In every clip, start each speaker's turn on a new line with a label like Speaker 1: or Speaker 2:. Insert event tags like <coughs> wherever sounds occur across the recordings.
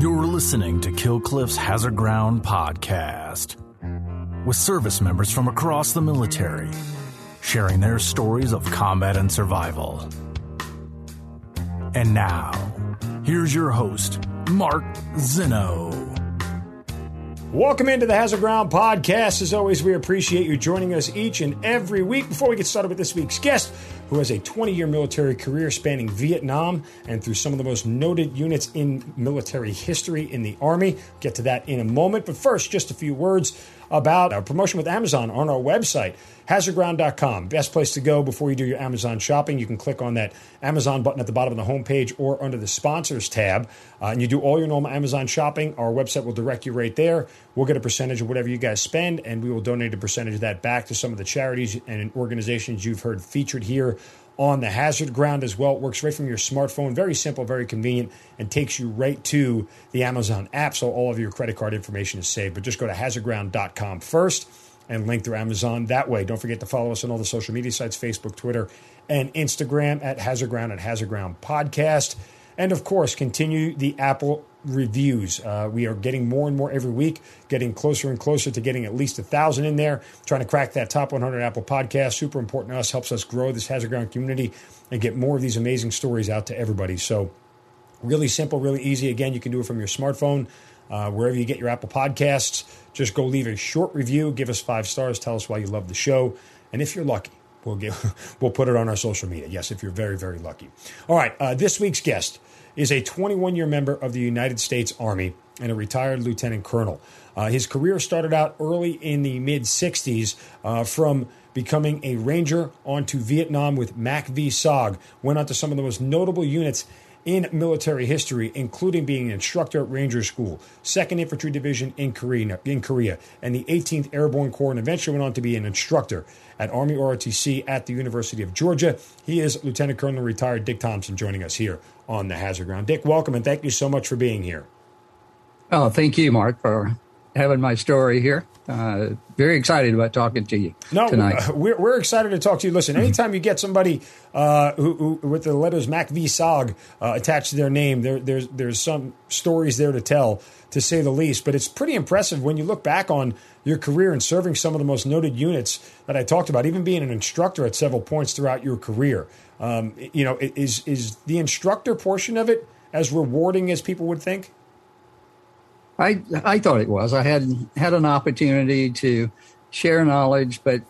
Speaker 1: You're listening to Kill Cliff's Hazard Ground podcast with service members from across the military sharing their stories of combat and survival. And now, here's your host, Mark Zinno.
Speaker 2: Welcome into the Hazard Ground podcast. As always, we appreciate you joining us each and every week. Before we get started with this week's guest, who has a 20 year military career spanning Vietnam and through some of the most noted units in military history in the Army. Get to that in a moment. But first, just a few words about our promotion with Amazon on our website, hazardground.com. Best place to go before you do your Amazon shopping. You can click on that Amazon button at the bottom of the homepage or under the sponsors tab, uh, and you do all your normal Amazon shopping. Our website will direct you right there. We'll get a percentage of whatever you guys spend, and we will donate a percentage of that back to some of the charities and organizations you've heard featured here on the hazard ground as well. It works right from your smartphone. Very simple, very convenient, and takes you right to the Amazon app. So all of your credit card information is saved. But just go to hazardground.com first and link through Amazon that way. Don't forget to follow us on all the social media sites Facebook, Twitter, and Instagram at Hazard Ground and Hazard Ground Podcast. And of course, continue the Apple reviews. Uh, we are getting more and more every week, getting closer and closer to getting at least a thousand in there. Trying to crack that top 100 Apple podcast. Super important to us. Helps us grow this Hazard Ground community and get more of these amazing stories out to everybody. So, really simple, really easy. Again, you can do it from your smartphone. Uh, wherever you get your Apple Podcasts, just go leave a short review, give us five stars, tell us why you love the show, and if you're lucky, we'll <laughs> we'll put it on our social media. Yes, if you're very very lucky. All right, uh, this week's guest is a 21 year member of the United States Army and a retired lieutenant colonel. Uh, his career started out early in the mid 60s uh, from becoming a ranger onto Vietnam with MACV-SOG. Went on to some of the most notable units in military history, including being an instructor at Ranger School, 2nd Infantry Division in Korea, in Korea, and the 18th Airborne Corps, and eventually went on to be an instructor at Army ROTC at the University of Georgia. He is Lieutenant Colonel retired Dick Thompson joining us here on the Hazard Ground. Dick, welcome and thank you so much for being here.
Speaker 3: Oh, thank you, Mark, for having my story here. Uh, very excited about talking to you
Speaker 2: no,
Speaker 3: tonight.
Speaker 2: We're, we're excited to talk to you. Listen, anytime you get somebody uh, who, who, with the letters MACV-SOG uh, attached to their name, there, there's there's some stories there to tell, to say the least. But it's pretty impressive when you look back on your career and serving some of the most noted units that I talked about, even being an instructor at several points throughout your career. Um, you know, is is the instructor portion of it as rewarding as people would think?
Speaker 3: I I thought it was. I had had an opportunity to share knowledge, but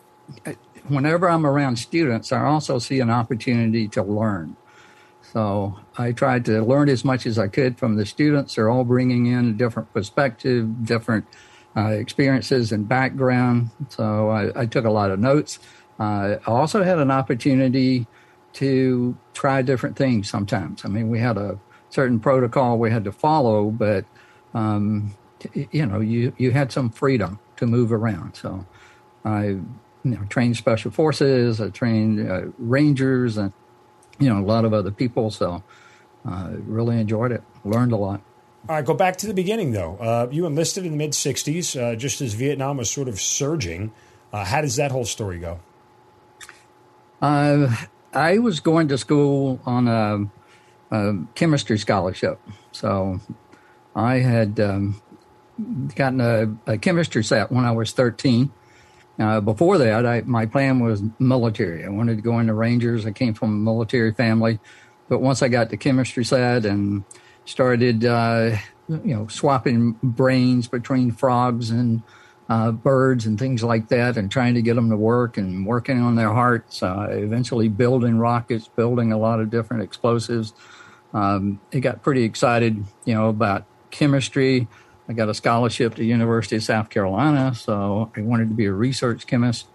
Speaker 3: whenever I'm around students, I also see an opportunity to learn. So I tried to learn as much as I could from the students. They're all bringing in a different perspective, different uh, experiences and background. So I, I, took a lot of notes. Uh, I also had an opportunity to try different things sometimes. I mean, we had a certain protocol we had to follow, but um, you know, you you had some freedom to move around. So I you know, trained special forces, I trained uh, rangers, and you know a lot of other people. So uh, really enjoyed it, learned a lot.
Speaker 2: All right, go back to the beginning though. Uh, you enlisted in the mid '60s, uh, just as Vietnam was sort of surging. Uh, how does that whole story go?
Speaker 3: Uh, I was going to school on a, a chemistry scholarship, so I had um, gotten a, a, chemistry set when I was 13. Uh, before that, I, my plan was military. I wanted to go into Rangers. I came from a military family, but once I got the chemistry set and started, uh, you know, swapping brains between frogs and uh, birds and things like that, and trying to get them to work and working on their hearts. Uh, eventually, building rockets, building a lot of different explosives. Um, got pretty excited, you know, about chemistry. I got a scholarship to University of South Carolina, so I wanted to be a research chemist.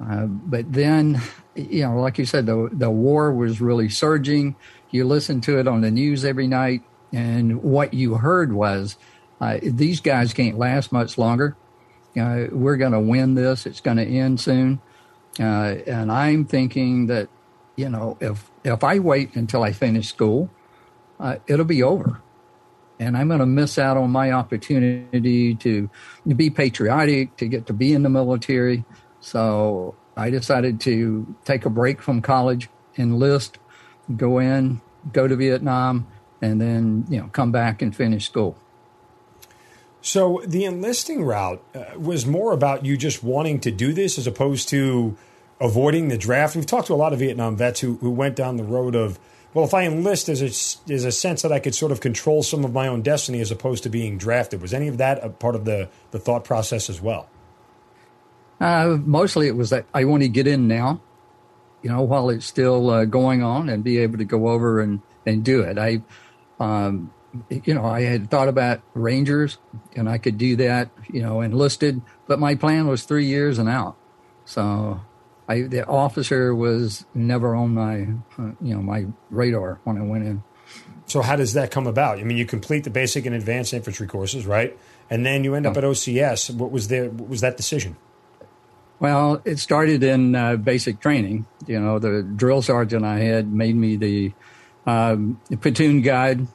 Speaker 3: Uh, but then, you know, like you said, the the war was really surging. You listened to it on the news every night, and what you heard was, uh, these guys can't last much longer. Uh, we're going to win this. It's going to end soon. Uh, and I'm thinking that, you know, if if I wait until I finish school, uh, it'll be over and I'm going to miss out on my opportunity to be patriotic, to get to be in the military. So I decided to take a break from college, enlist, go in, go to Vietnam, and then you know come back and finish school.
Speaker 2: So the enlisting route uh, was more about you just wanting to do this as opposed to avoiding the draft. We've talked to a lot of Vietnam vets who, who went down the road of, well, if I enlist, there's a, a sense that I could sort of control some of my own destiny as opposed to being drafted. Was any of that a part of the, the thought process as well?
Speaker 3: Uh, mostly it was that I want to get in now, you know, while it's still uh, going on and be able to go over and, and do it. I, um, you know, I had thought about Rangers and I could do that, you know, enlisted, but my plan was three years and out. So I, the officer was never on my, uh, you know, my radar when I went in.
Speaker 2: So how does that come about? I mean, you complete the basic and advanced infantry courses, right? And then you end up at OCS. What was there? What was that decision?
Speaker 3: Well, it started in uh, basic training. You know, the drill sergeant I had made me the, um, the platoon guide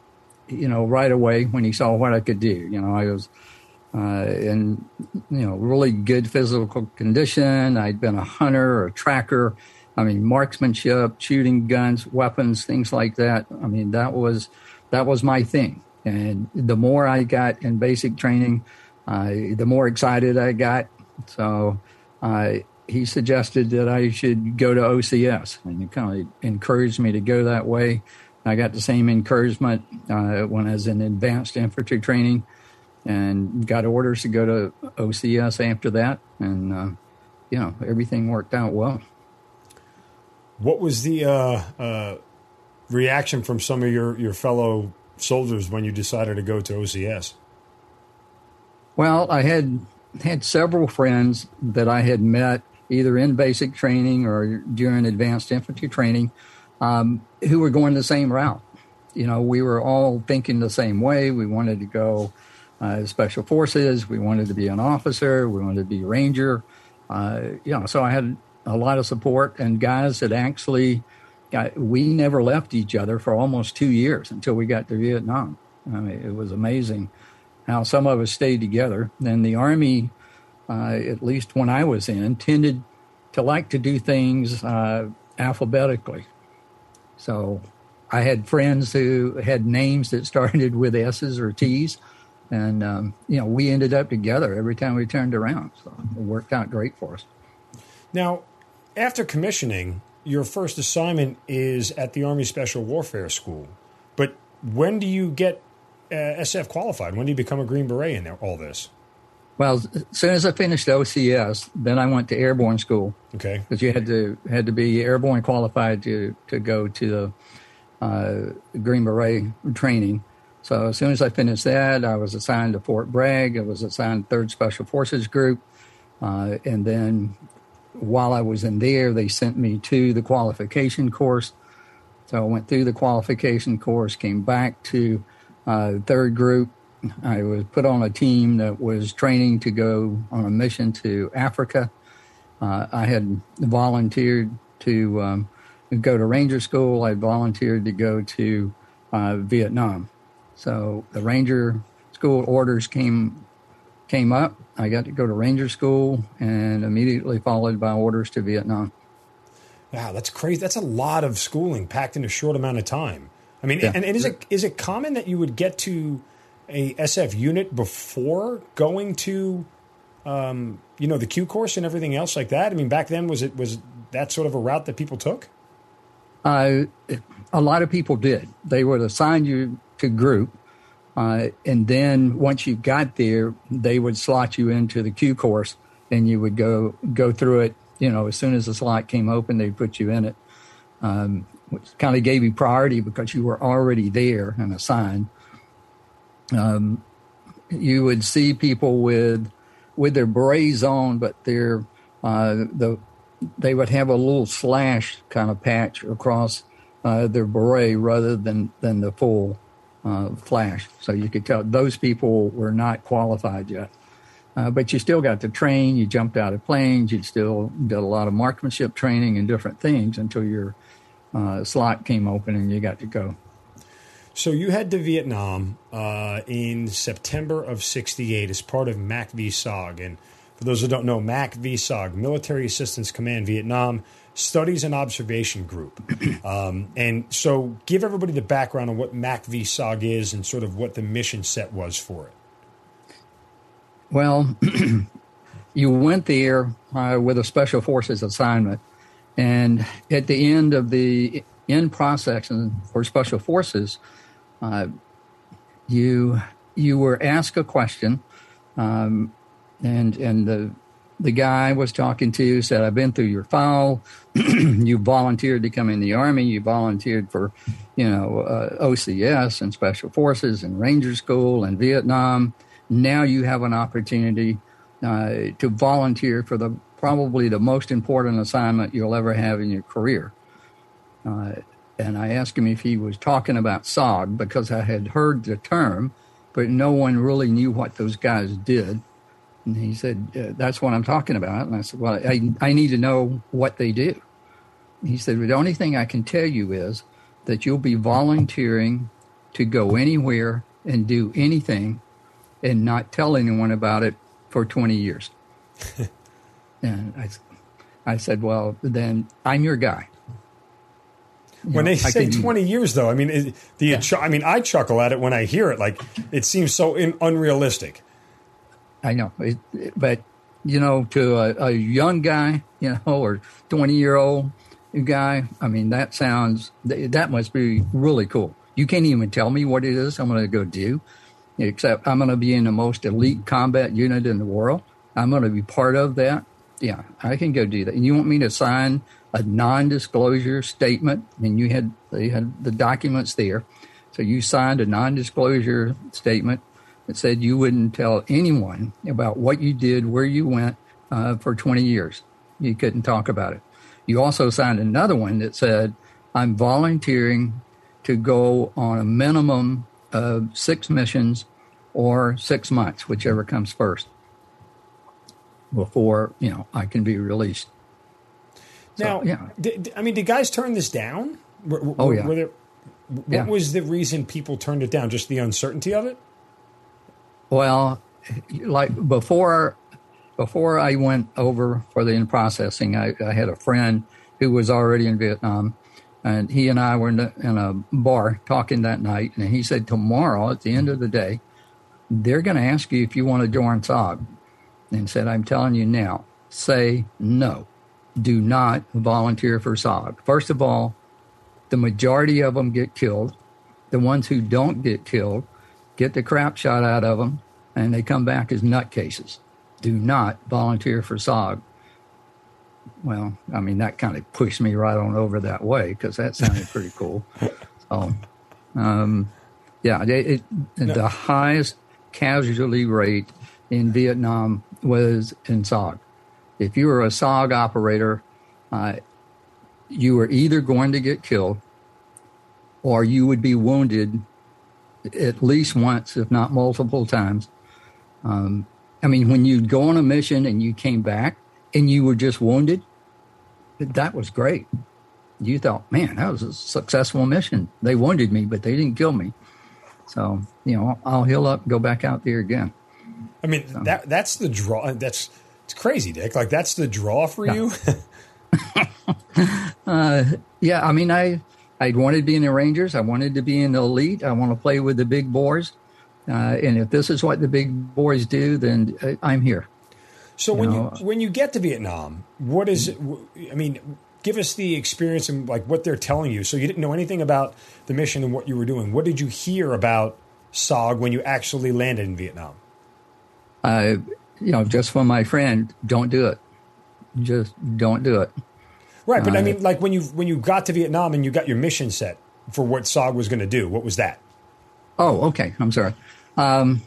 Speaker 3: you know, right away when he saw what I could do. You know, I was uh, in, you know, really good physical condition. I'd been a hunter a tracker. I mean, marksmanship, shooting guns, weapons, things like that. I mean, that was that was my thing. And the more I got in basic training, uh, the more excited I got. So uh, he suggested that I should go to OCS, and he kind of encouraged me to go that way. I got the same encouragement uh, when I was in advanced infantry training and got orders to go to OCS after that. And, uh, you know, everything worked out well.
Speaker 2: What was the uh, uh reaction from some of your, your fellow soldiers when you decided to go to OCS?
Speaker 3: Well, I had had several friends that I had met either in basic training or during advanced infantry training um, who were going the same route. You know, we were all thinking the same way. We wanted to go uh, special forces. We wanted to be an officer. We wanted to be a ranger. Uh, you know, so I had a lot of support and guys that actually got, we never left each other for almost two years until we got to Vietnam. I mean, it was amazing how some of us stayed together. Then the Army, uh, at least when I was in, tended to like to do things uh, alphabetically. So I had friends who had names that started with S's or T's. And, um, you know, we ended up together every time we turned around. So it worked out great for us.
Speaker 2: Now, after commissioning, your first assignment is at the Army Special Warfare School. But when do you get uh, SF qualified? When do you become a Green Beret in there, all this?
Speaker 3: Well, as soon as I finished OCS, then I went to airborne school.
Speaker 2: Okay.
Speaker 3: Because you had to had to be airborne qualified to to go to the uh, Green Beret training. So as soon as I finished that, I was assigned to Fort Bragg. I was assigned Third Special Forces Group, uh, and then while I was in there, they sent me to the qualification course. So I went through the qualification course, came back to uh, third group, I was put on a team that was training to go on a mission to Africa. Uh, I had volunteered to um, go to Ranger School. I volunteered to go to uh, Vietnam. So the Ranger School orders came came up. I got to go to Ranger School and immediately followed by orders to Vietnam.
Speaker 2: Wow, that's crazy. That's a lot of schooling packed in a short amount of time. I mean, yeah. and, and is it is it common that you would get to a SF unit before going to, um, you know, the Q course and everything else like that? I mean, back then was it was that sort of a route that people took?
Speaker 3: Uh, a lot of people did. They would assign you to group, uh, and then once you got there, they would slot you into the Q course, and you would go go through it. You know, as soon as the slot came open, they'd put you in it, um, which kind of gave you priority because you were already there and assigned um, you would see people with with their berets on, but their uh, the they would have a little slash kind of patch across uh, their beret rather than than the full uh, flash. So you could tell those people were not qualified yet. Uh, but you still got to train. You jumped out of planes. You still did a lot of marksmanship training and different things until your uh, slot came open and you got to go.
Speaker 2: So you head to Vietnam uh, in September of '68 as part of MACV-SOG, and For those who don't know, MACV-SOG, Military Assistance Command Vietnam, Studies and Observation Group. <clears throat> Um, and so give everybody the background on what MACV-SOG is and sort of what the mission set was for it.
Speaker 3: Well, <clears throat> you went there uh, with a special forces assignment, and at the end of the in process for special forces, uh, you you were asked a question, um, and and the the guy was talking to you said, "I've been through your file. <clears throat> you volunteered to come in the army. You volunteered for, you know, uh, OCS and special forces and Ranger School and Vietnam." now you have an opportunity uh, to volunteer for the probably the most important assignment you'll ever have in your career. Uh, and I asked him if he was talking about SOG because I had heard the term, but no one really knew what those guys did. And he said, uh, That's what I'm talking about. And I said, Well, I, I need to know what they do. He said, well, The only thing I can tell you is that you'll be volunteering to go anywhere and do anything and not tell anyone about it for 20 years. <laughs> and I, I said, well, then I'm your guy.
Speaker 2: When know, they say can, 20 years, though, I mean, it, the yeah. I mean, I chuckle at it when I hear it. Like, it seems so in, unrealistic.
Speaker 3: I know, it, but you know, to a, a, young guy, you know, or 20 year old guy, I mean, that sounds that must be really cool. You can't even tell me what it is I'm going to go do except I'm going to be in the most elite combat unit in the world. I'm going to be part of that. Yeah, I can go do that. And you want me to sign a non-disclosure statement? And you had they had the documents there, so you signed a non-disclosure statement that said you wouldn't tell anyone about what you did, where you went uh, for 20 years. You couldn't talk about it. You also signed another one that said, "I'm volunteering to go on a minimum of six missions or six months, whichever comes first, before you know I can be released.
Speaker 2: So, now, yeah, did, I mean, did guys turn this down?
Speaker 3: Were, oh yeah.
Speaker 2: There, what yeah. was the reason people turned it down? Just the uncertainty of it?
Speaker 3: Well, like before, before I went over for the in processing, I, I had a friend who was already in Vietnam, and he and I were in a, in a bar talking that night. And he said, Tomorrow, at the end of the day, they're going to ask you if you want to join SOG. And said, I'm telling you now, say no. Do not volunteer for SOG. First of all, the majority of them get killed. The ones who don't get killed get the crap shot out of them and they come back as nutcases. Do not volunteer for SOG well, I mean, that kind of pushed me right on over that way because that sounded pretty <laughs> cool. So, um, yeah, it, it, the highest casualty rate in Vietnam was in SOG. If you were a SOG operator, uh, you were either going to get killed or you would be wounded at least once, if not multiple times. Um, I mean, when you'd go on a mission and you came back, and you were just wounded, that was great. You thought, man, that was a successful mission. They wounded me, but they didn't kill me. So, you know, I'll heal up, go back out there again.
Speaker 2: I mean, so. that that's the draw. That's it's crazy, Dick. Like that's the draw for you. <laughs> <laughs>
Speaker 3: uh, yeah, I mean, I I wanted to be in the Rangers. I wanted to be in the elite. I want to play with the big boys. Uh, and if this is what the big boys do, then uh, I'm here.
Speaker 2: So when know, you when you get to Vietnam, what is? I mean, give us the experience and like what they're telling you. So you didn't know anything about the mission and what you were doing. What did you hear about SOG when you actually landed in Vietnam?
Speaker 3: Uh, you know, just from my friend, don't do it. Just don't do it.
Speaker 2: Right, but uh, I mean, like when you when you got to Vietnam and you got your mission set for what SOG was going to do, what was that?
Speaker 3: Oh, okay. I'm sorry. Um,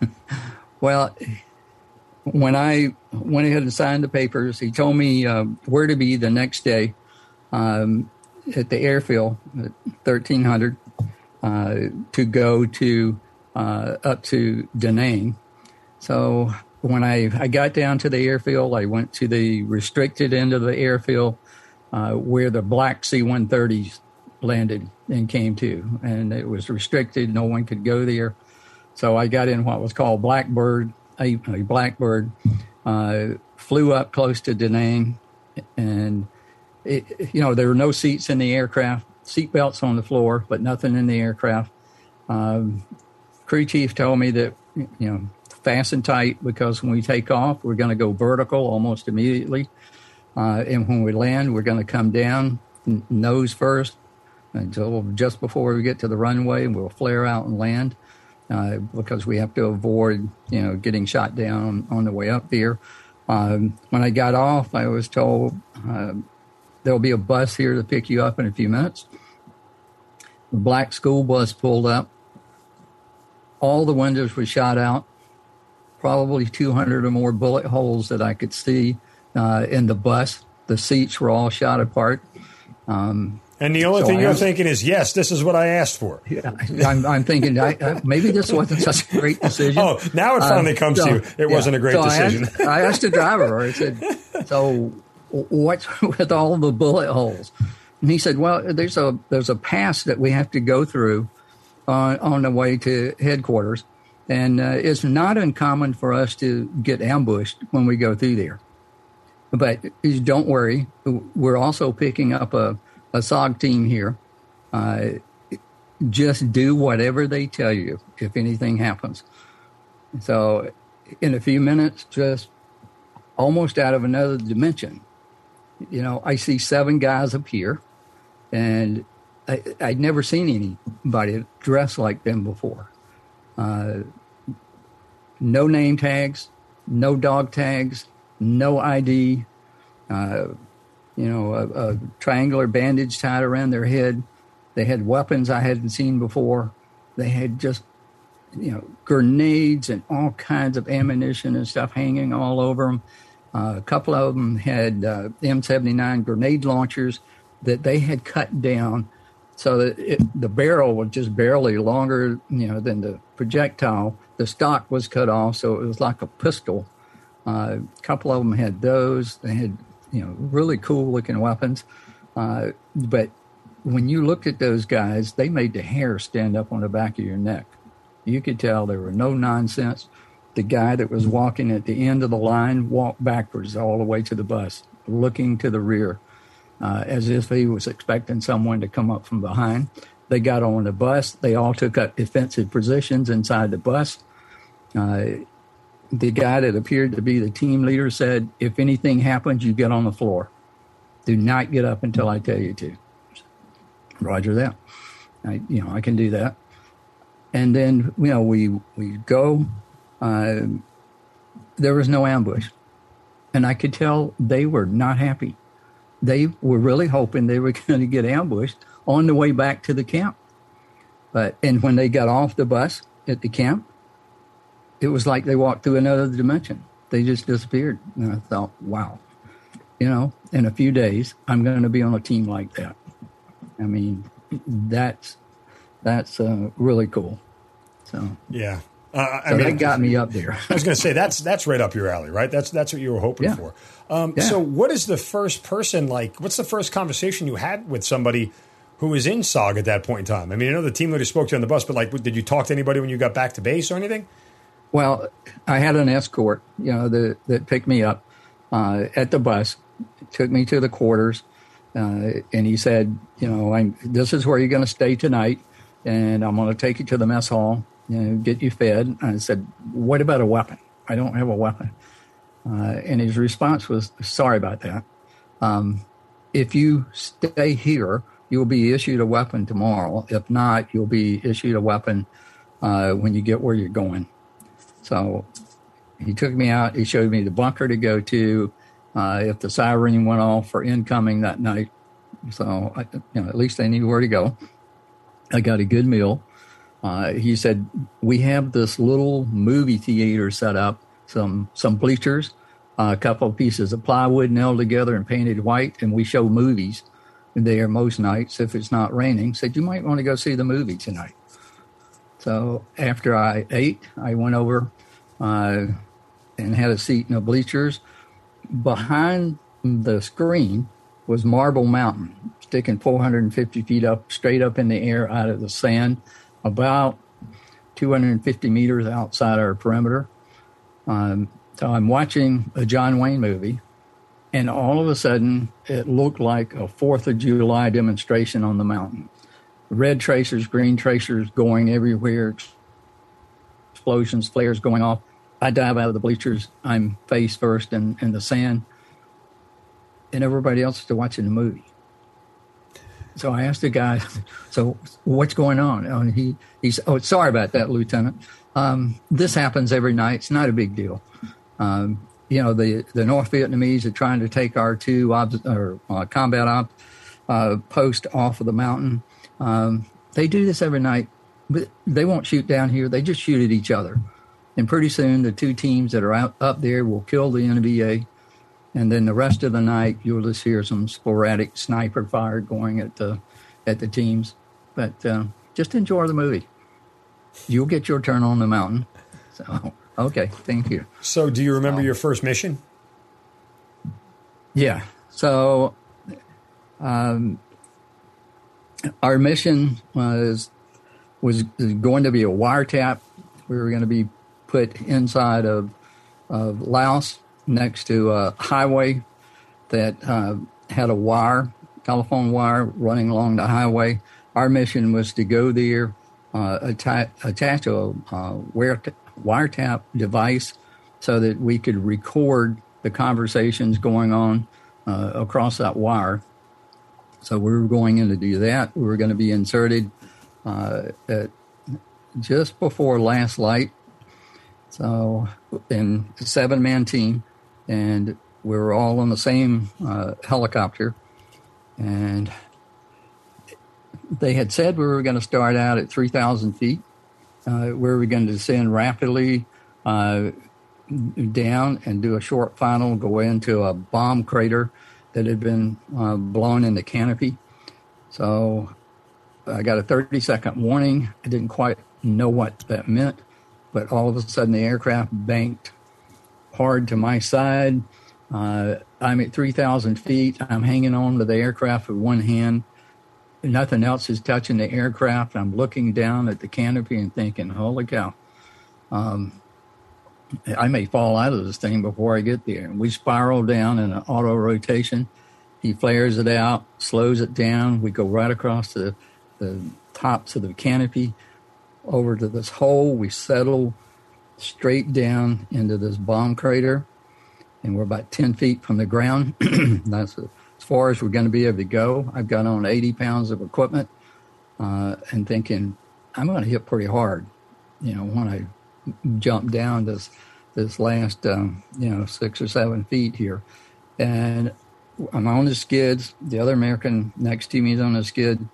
Speaker 3: <laughs> well, when I went ahead and signed the papers, he told me uh, where to be the next day um, at the airfield at 1300 uh, to go to uh, up to Da Nang. So when I, I got down to the airfield, I went to the restricted end of the airfield uh, where the black C 130s landed and came to. And it was restricted, no one could go there. So I got in what was called Blackbird a, a blackbird uh, flew up close to Da Nang, and it, you know there were no seats in the aircraft, seat belts on the floor, but nothing in the aircraft. Um, crew chief told me that you know fasten tight because when we take off, we're going to go vertical almost immediately, uh, and when we land, we're going to come down nose first until just before we get to the runway. and We'll flare out and land uh, because we have to avoid, you know, getting shot down on the way up there. Um, when I got off, I was told uh, there'll be a bus here to pick you up in a few minutes. The black school bus pulled up. All the windows were shot out. Probably 200 or more bullet holes that I could see uh, in the bus. The seats were all shot apart.
Speaker 2: Um, and the only so thing you're thinking is, yes, this is what I asked for.
Speaker 3: Yeah, I'm, I'm thinking I, I, maybe this wasn't such a great decision.
Speaker 2: oh, now it finally um, comes so, to you. It yeah. wasn't a great so decision.
Speaker 3: I asked, I asked the driver. I said, <laughs> "So, what's with all the bullet holes?" And he said, "Well, there's a there's a pass that we have to go through on on the way to headquarters, and uh, it's not uncommon for us to get ambushed when we go through there. But don't worry, we're also picking up a." a SOG team here. Uh, just do whatever they tell you if anything happens. So, in a few minutes, just almost out of another dimension, you know, I see seven guys appear, and I, would never seen anybody dressed like them before. Uh, no name tags, no dog tags, no ID. Uh, you know, a, a, triangular bandage tied around their head. They had weapons I hadn't seen before. They had just, you know, grenades and all kinds of ammunition and stuff hanging all over them. Uh, a couple of them had uh, M79 grenade launchers that they had cut down so that it, the barrel was just barely longer, you know, than the projectile. The stock was cut off, so it was like a pistol. Uh, a couple of them had those. They had you know, really cool looking weapons. Uh, but when you looked at those guys, they made the hair stand up on the back of your neck. You could tell there were no nonsense. The guy that was walking at the end of the line walked backwards all the way to the bus, looking to the rear, uh, as if he was expecting someone to come up from behind. They got on the bus. They all took up defensive positions inside the bus. Uh, the guy that appeared to be the team leader said, if anything happens, you get on the floor. Do not get up until I tell you to. Roger that. I, you know, I can do that. And then, you know, we, we go. Uh, there was no ambush. And I could tell they were not happy. They were really hoping they were <laughs> going to get ambushed on the way back to the camp. But, and when they got off the bus at the camp, it was like they walked through another dimension. They just disappeared. And I thought, wow, you know, in a few days, I'm going to be on a team like that. I mean, that's that's uh, really cool. So
Speaker 2: yeah,
Speaker 3: uh, I so mean, that got me up there.
Speaker 2: I was going to say that's that's right up your alley, right? That's that's what you were hoping yeah. for. Um, yeah. So, what is the first person like? What's the first conversation you had with somebody who was in SOG at that point in time? I mean, I know the team leader spoke to you on the bus, but like, did you talk to anybody when you got back to base or anything?
Speaker 3: Well, I had an escort, you know, that, that picked me up uh, at the bus, took me to the quarters, uh, and he said, you know, I'm, this is where you're going to stay tonight, and I'm going to take you to the mess hall, you know, get you fed. I said, what about a weapon? I don't have a weapon. Uh, and his response was, sorry about that. Um, if you stay here, you'll be issued a weapon tomorrow. If not, you'll be issued a weapon uh, when you get where you're going. So he took me out. He showed me the bunker to go to uh, if the siren went off for incoming that night. So I, you know, at least I knew where to go. I got a good meal. Uh, he said we have this little movie theater set up, some some bleachers, uh, a couple of pieces of plywood nailed together and painted white, and we show movies there most nights if it's not raining. Said you might want to go see the movie tonight. So after I ate, I went over uh, and had a seat in the bleachers. Behind the screen was Marble Mountain, sticking 450 feet up, straight up in the air out of the sand, about 250 meters outside our perimeter. Um, So I'm watching a John Wayne movie, and all of a sudden it looked like a Fourth of July demonstration on the mountain. Red tracers, green tracers going everywhere, explosions, flares going off. I dive out of the bleachers. I'm face first in, in the sand, and everybody else is watching the movie. So I asked the guy, "So what's going on?" And he he said, "Oh, sorry about that, Lieutenant. Um, this happens every night. It's not a big deal. Um, you know, the the North Vietnamese are trying to take our two ob- or uh, combat op uh, post off of the mountain. Um, they do this every night, but they won't shoot down here. They just shoot at each other." And pretty soon, the two teams that are out up there will kill the NVA and then the rest of the night you'll just hear some sporadic sniper fire going at the at the teams. But uh, just enjoy the movie. You'll get your turn on the mountain. So okay, thank you.
Speaker 2: So, do you remember your first mission?
Speaker 3: Yeah. So, um, our mission was was going to be a wiretap. We were going to be put inside of of Laos next to a highway that uh, had a wire, telephone wire running along the highway. Our mission was to go there, uh, attach, attach a uh, wiretap device so that we could record the conversations going on uh, across that wire. So we were going in to do that. We were going to be inserted uh, at just before last light. So, in seven man team, and we were all on the same uh, helicopter. And they had said we were going to start out at 3,000 feet. Uh, we were going to descend rapidly uh, down and do a short final, go into a bomb crater that had been uh, blown in the canopy. So I got a 30 second warning. I didn't quite know what that meant, but all of a sudden the aircraft banked hard to my side. Uh, I'm at 3,000 feet. I'm hanging on to the aircraft with one hand. Nothing else is touching the aircraft. I'm looking down at the canopy and thinking, holy cow, um, I may fall out of this thing before I get there. And we spiral down in an auto rotation. He flares it out, slows it down. We go right across the, the tops of the canopy over to this hole. We settle straight down into this bomb crater, and we're about 10 feet from the ground. <clears throat> That's as far as we're going to be able to go. I've got on 80 pounds of equipment uh, and thinking, I'm going to hit pretty hard, you know, when I jump down this this last, um, you know, six or seven feet here. And I'm on the skids. The other American next to me is on the skid.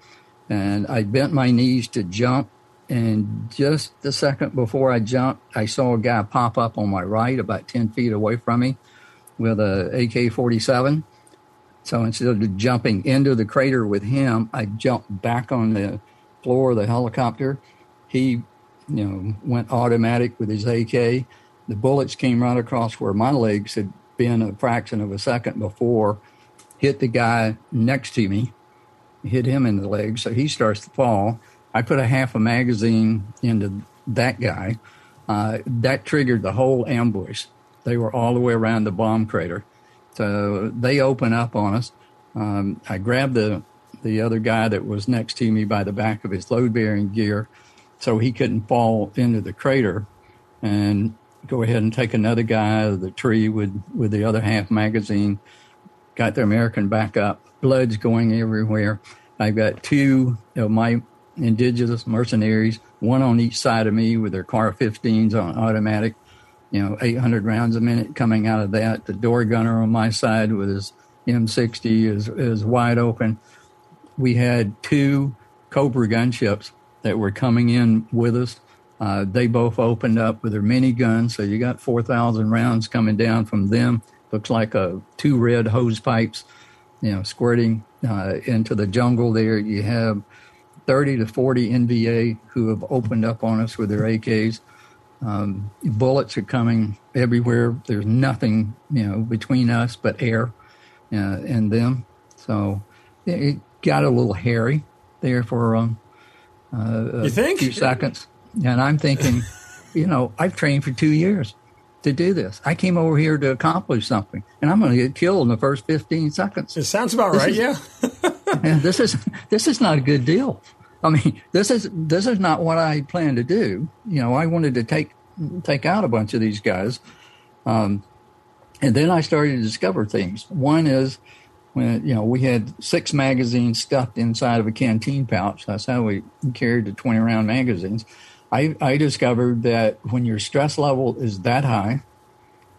Speaker 3: And I bent my knees to jump and just the second before I jumped, I saw a guy pop up on my right, about 10 feet away from me, with a AK 47. So instead of jumping into the crater with him, I jumped back on the floor of the helicopter. He, you know, went automatic with his AK. The bullets came right across where my legs had been a fraction of a second before, hit the guy next to me, hit him in the leg. So he starts to fall. I put a half a magazine into that guy. Uh, that triggered the whole ambush. They were all the way around the bomb crater. So they open up on us. Um, I grabbed the the other guy that was next to me by the back of his load bearing gear, so he couldn't fall into the crater, and go ahead and take another guy out of the tree with with the other half magazine. Got the American back up. Blood's going everywhere. I've got two of my indigenous mercenaries, one on each side of me with their CAR 15s on automatic, you know, 800 rounds a minute coming out of that. The door gunner on my side with his M60 is, is wide open. We had two Cobra gunships that were coming in with us. Uh, they both opened up with their mini guns, so you got 4,000 rounds coming down from them. Looks like a two red hose pipes, you know, squirting uh, into the jungle. There, you have 30 to 40 NVA who have opened up on us with their AKs. Um, bullets are coming everywhere. There's nothing, you know, between us but air uh, and them. So it got a little hairy there for um, uh,
Speaker 2: you think?
Speaker 3: a few seconds. And I'm thinking, you know, I've trained for two years. To do this. I came over here to accomplish something, and I'm going to get killed in the first 15 seconds.
Speaker 2: It sounds about this right. Is, <laughs>
Speaker 3: yeah. this is this is not a good deal. I mean, this is this is not what I planned to do. You know, I wanted to take take out a bunch of these guys, um, and then I started to discover things. One is when you know we had six magazines stuffed inside of a canteen pouch. That's how we carried the 20 round magazines. I, I discovered that when your stress level is that high,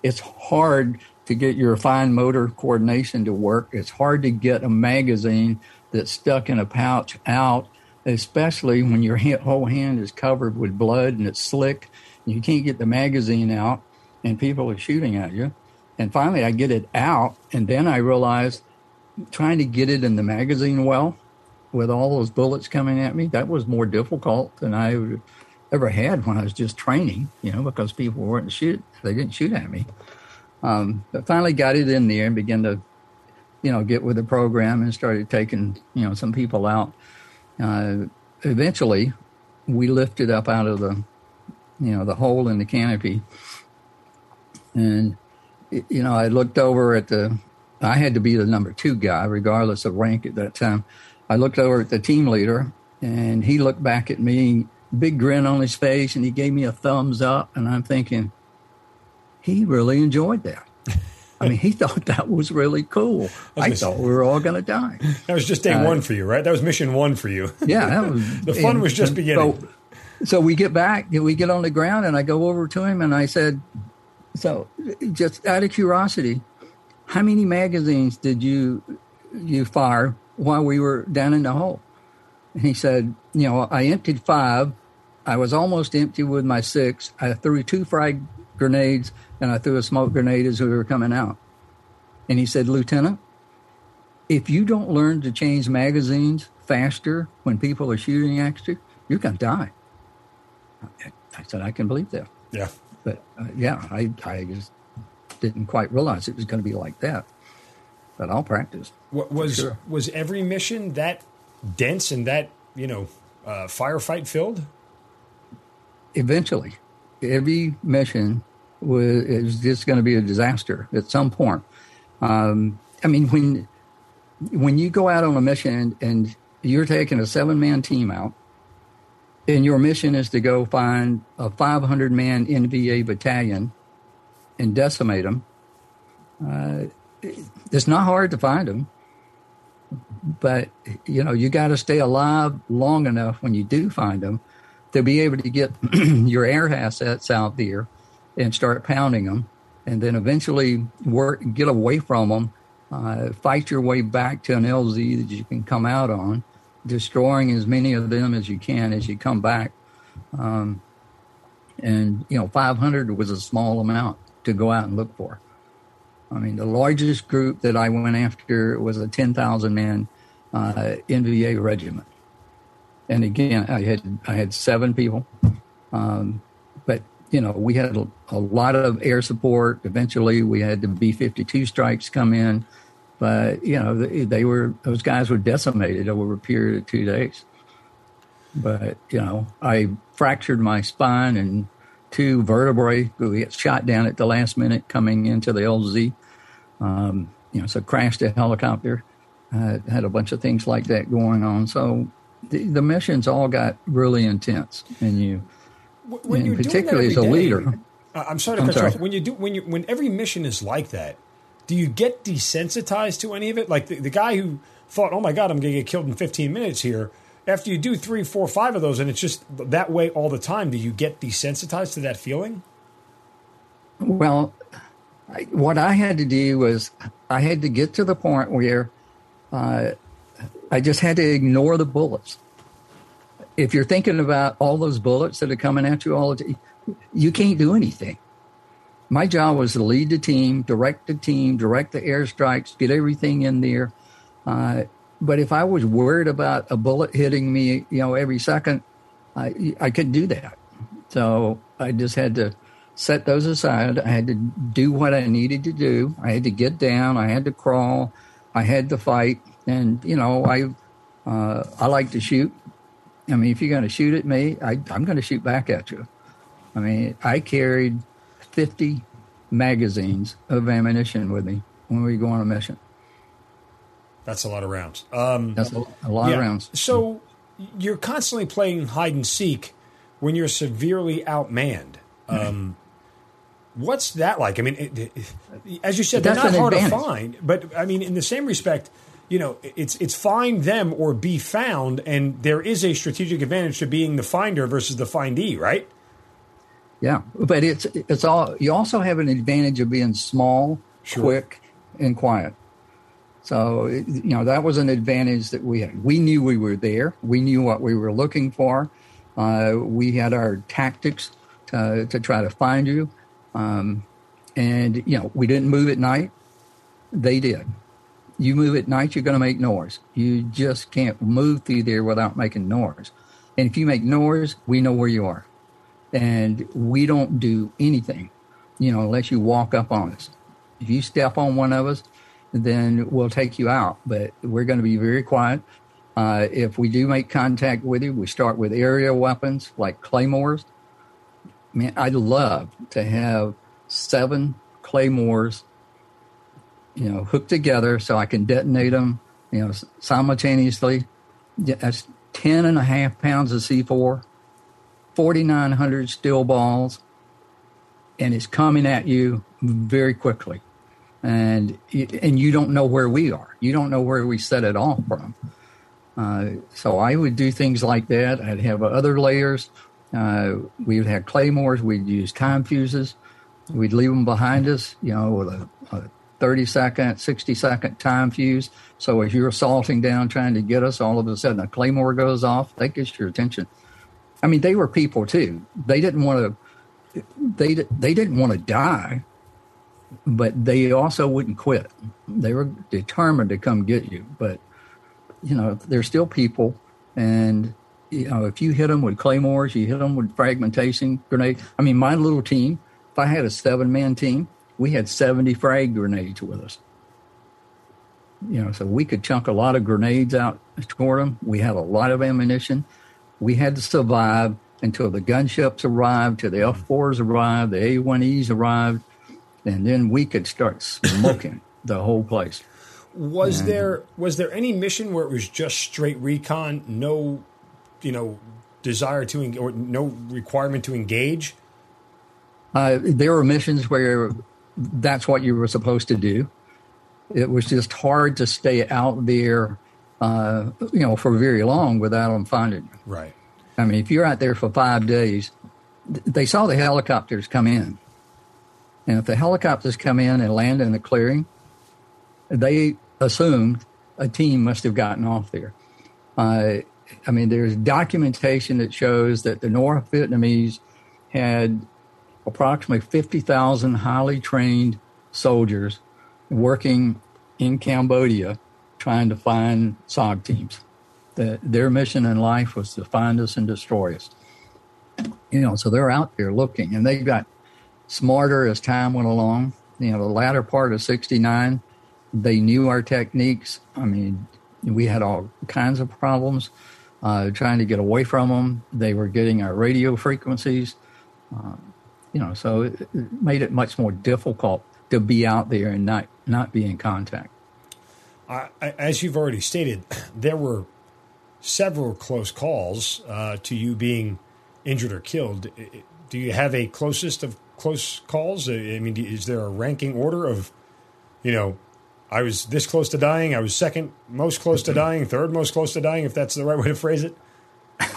Speaker 3: it's hard to get your fine motor coordination to work. It's hard to get a magazine that's stuck in a pouch out, especially when your <laughs> whole hand is covered with blood and it's slick. And you can't get the magazine out, and people are shooting at you. And finally, I get it out, and then I realized trying to get it in the magazine well with all those bullets coming at me, that was more difficult than I ever had when I was just training, you know, because people weren't shoot, they didn't shoot at me. Um, but finally got it in there and began to, you know, get with the program and started taking, you know, some people out. Uh, eventually, we lifted up out of the, you know, the hole in the canopy. And, you know, I looked over at the, I had to be the number two guy, regardless of rank at that time. I looked over at the team leader and he looked back at me big grin on his face and he gave me a thumbs up. And I'm thinking, he really enjoyed that. <laughs> I mean, he thought that was really cool. I, I thought we were all going to die.
Speaker 2: That was just day uh, one for you, right? That was mission one for you.
Speaker 3: Yeah, that <laughs> was.
Speaker 2: the fun and, was just beginning.
Speaker 3: So, so we get back, we get on the ground, and I go over to him and I said, "So, just out of curiosity, how many magazines did you you fire while we were down in the hole?" And he said, "You know, I emptied five, I was almost empty with my six. I threw two frag grenades and I threw a smoke grenade as we were coming out. And he said, Lieutenant, if you don't learn to change magazines faster when people are shooting at you, you're going to die. I said, I can believe that.
Speaker 2: Yeah.
Speaker 3: But uh, yeah, I, I just didn't quite realize it was going to be like that. But I'll practice.
Speaker 2: What was sure. was every mission that dense and that you know uh, firefight filled?
Speaker 3: Eventually, every mission was, is just going to be a disaster at some point. Um, I mean, when when you go out on a mission and you're taking a seven man team out, and your mission is to go find a 500 man NVA battalion and decimate them, uh, it's not hard to find them. But you know, you got to stay alive long enough when you do find them to be able to get <clears throat> your air assets out there and start pounding them, and then eventually work get away from them, uh, fight your way back to an LZ that you can come out on, destroying as many of them as you can as you come back. Um, and you know, 500 was a small amount to go out and look for. I mean, the largest group that I went after was a 10,000 man uh, NVA regiment and again, I had I had seven people, um, but you know we had a, a, lot of air support. Eventually, we had the B fifty two strikes come in, but you know they, they, were those guys were decimated over a period of two days. But you know, I fractured my spine and two vertebrae. We got shot down at the last minute coming into the LZ. Um, you know, so crashed a helicopter. I had a bunch of things like that going on. So the, the missions all got really intense, and you, when you're particularly as a day, leader.
Speaker 2: I'm sorry to I'm cut sorry. you off. When you do, when you, when every mission is like that, do you get desensitized to any of it? Like the, the guy who thought, "Oh my God, I'm going to get killed in 15 minutes here." After you do three, four, five of those, and it's just that way all the time, do you get desensitized to that feeling?
Speaker 3: Well, I, what I had to do was I had to get to the point where uh, I just had to ignore the bullets. If you're thinking about all those bullets that are coming at you all the time, you can't do anything. My job was to lead the team, direct the team, direct the airstrikes, get everything in there. Uh, but if I was worried about a bullet hitting me, you know, every second, I, I couldn't do that. So I just had to set those aside. I had to do what I needed to do. I had to get down. I had to crawl. I had to fight. And you know, I uh, I like to shoot. I mean, if you're going to shoot at me, I, I'm going to shoot back at you. I mean, I carried 50 magazines of ammunition with me when we go on a mission.
Speaker 2: That's a lot of rounds. Um,
Speaker 3: That's a, a lot
Speaker 2: yeah.
Speaker 3: of rounds.
Speaker 2: So you're constantly playing hide and seek when you're severely outmanned. Um, what's that like? I mean, it, it, as you said, they're not hard
Speaker 3: advantage.
Speaker 2: to find, but I mean, in the same respect, you know, it's it's find them or be found, and there is a strategic advantage to being the finder versus the findee, right?
Speaker 3: Yeah, but it's it's all. You also have an advantage of being small,
Speaker 2: Sure.
Speaker 3: quick, and quiet. So you know that was an advantage that we had. We knew we were there. We knew what we were looking for. Uh, we had our tactics to to try to find you, um, and you know we didn't move at night. They did. You move at night, you're going to make noise. You just can't move through there without making noise. And if you make noise, we know where you are and we don't do anything, you know, unless you walk up on us. If you step on one of us, then we'll take you out. But we're going to be very quiet. Uh, if we do make contact with you, we start with area weapons like claymores. Man, I'd love to have seven claymores, you know, hooked together so I can detonate them, you know, simultaneously. That's 10 and a half pounds of C4. 4,900 steel balls, and it's coming at you very quickly. And and you don't know where we are. You don't know where we set it off from. Uh, so I would do things like that. I'd have other layers. Uh, we would have claymores. We'd use time fuses. We'd leave them behind us, you know, with a, a 30 second, 60 second time fuse. So as you're assaulting down trying to get us, all of a sudden a claymore goes off. That gets your attention. I mean, they were people too. They didn't want to. They they didn't want to die, but they also wouldn't quit. They were determined to come get you. But you know, they're still people, and you know, if you hit them with claymores, you hit them with fragmentation grenades. I mean, my little team. If I had a seven man team, we had seventy frag grenades with us. You know, so we could chunk a lot of grenades out toward them. We had a lot of ammunition we had to survive until the gunships arrived, till the F4s arrived, the A1Es arrived, and then we could start smoking <laughs> the whole place.
Speaker 2: Was there was there any mission where it was just straight recon, no, you know, desire to en- or no requirement to engage?
Speaker 3: Uh, there were missions where that's what you were supposed to do. It was just hard to stay out there, uh, you know, for very long without them finding you.
Speaker 2: Right.
Speaker 3: I mean, if you're out there for five days, they saw the helicopters come in. And if the helicopters come in and land in the clearing, they assumed a team must have gotten off there. Uh, I mean, there's documentation that shows that the North Vietnamese had approximately 50,000 highly trained soldiers working in Cambodia trying to find SOG teams. The, their mission in life was to find us and destroy us. You know, so they're out there looking, and they got smarter as time went along. You know, the latter part of '69, they knew our techniques. I mean, we had all kinds of problems uh, trying to get away from them. They were getting our radio frequencies. Uh, you know, so it, made it much more difficult to be out there and not not be in contact.
Speaker 2: I, I- as you've already stated, <clears throat> there were several close calls uh, to you being injured or killed. Do you have a closest of close calls? I mean, is there a ranking order of, you know, I was this close to dying, I was second most close to dying, third most close to dying, if that's the right way to phrase it? <laughs>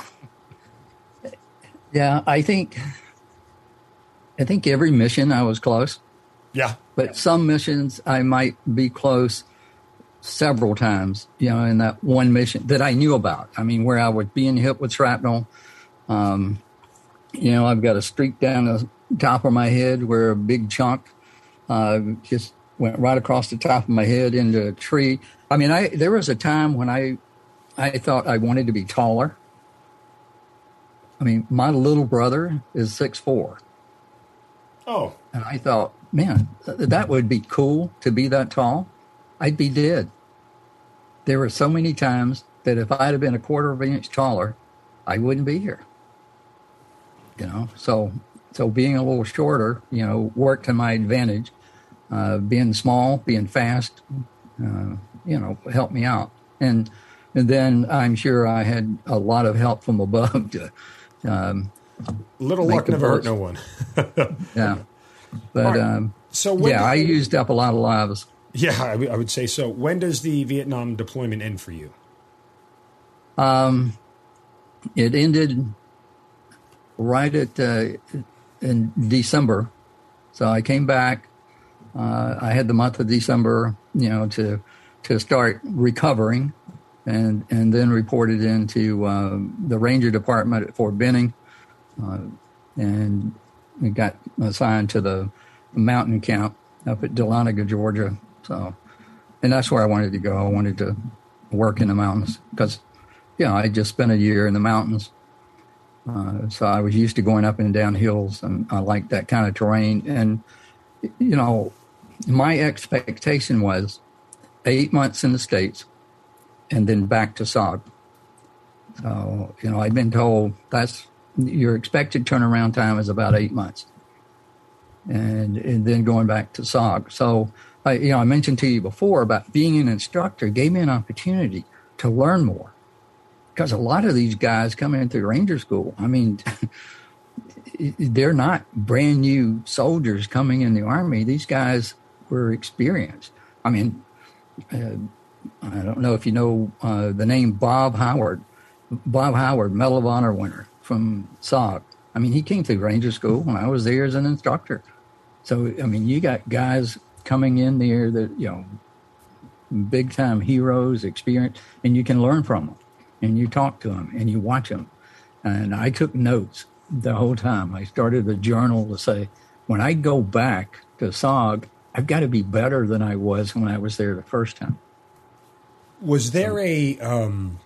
Speaker 3: Yeah, I think I think every mission I was close.
Speaker 2: Yeah.
Speaker 3: but some missions I might be close several times, you know, in that one mission that I knew about. I mean, where I was being hit with shrapnel. Um, you know, I've got a streak down the top of my head where a big chunk uh, just went right across the top of my head into a tree. I mean, I there was a time when I I thought I wanted to be taller. I mean, my little brother is six four.
Speaker 2: Oh,
Speaker 3: And I thought, man, th- that would be cool to be that tall. I'd be dead. There were so many times that if I'd have been a quarter of an inch taller, I wouldn't be here. You know, so so being a little shorter, you know, worked to my advantage. Uh, being small, being fast, uh, you know, helped me out. And and then I'm sure I had a lot of help from above <laughs> to. Um,
Speaker 2: Little luck never hurt no one. <laughs>
Speaker 3: yeah, but um, so yeah, I used up a lot of lives.
Speaker 2: Yeah, I, w- I would say so. When does the Vietnam deployment end for you?
Speaker 3: Um, it ended right at uh, in December. So I came back. Uh, I had the month of December, you know, to to start recovering, and and then reported into uh, the Ranger Department at Fort Benning, uh, and we got assigned to the mountain camp up at Dahlonega, Georgia. So, and that's where I wanted to go. I wanted to work in the mountains because, you know, I just spent a year in the mountains uh, so I was used to going up and down hills, and I liked that kind of terrain. And you know, my expectation was eight months in the states, and then back to SOG. So you know, I'd been told that's your expected turnaround time is about eight months, and and then going back to SOG. So I, you know, I mentioned to you before about being an instructor gave me an opportunity to learn more because a lot of these guys coming into Ranger School, I mean, <laughs> they're not brand new soldiers coming in the Army. These guys were experienced. I mean, uh, I don't know if you know uh, the name Bob Howard. Bob Howard, Medal of Honor winner from SOG. I mean, he came through Ranger School when I was there as an instructor. So, I mean, you got guys coming in there that, you know, big time heroes, experience, and you can learn from them and you talk to them and you watch them. And I took notes the whole time. I started a journal to say, when I go back to SOG, I've got to be better than I was when I was there the first time.
Speaker 2: Was there a um,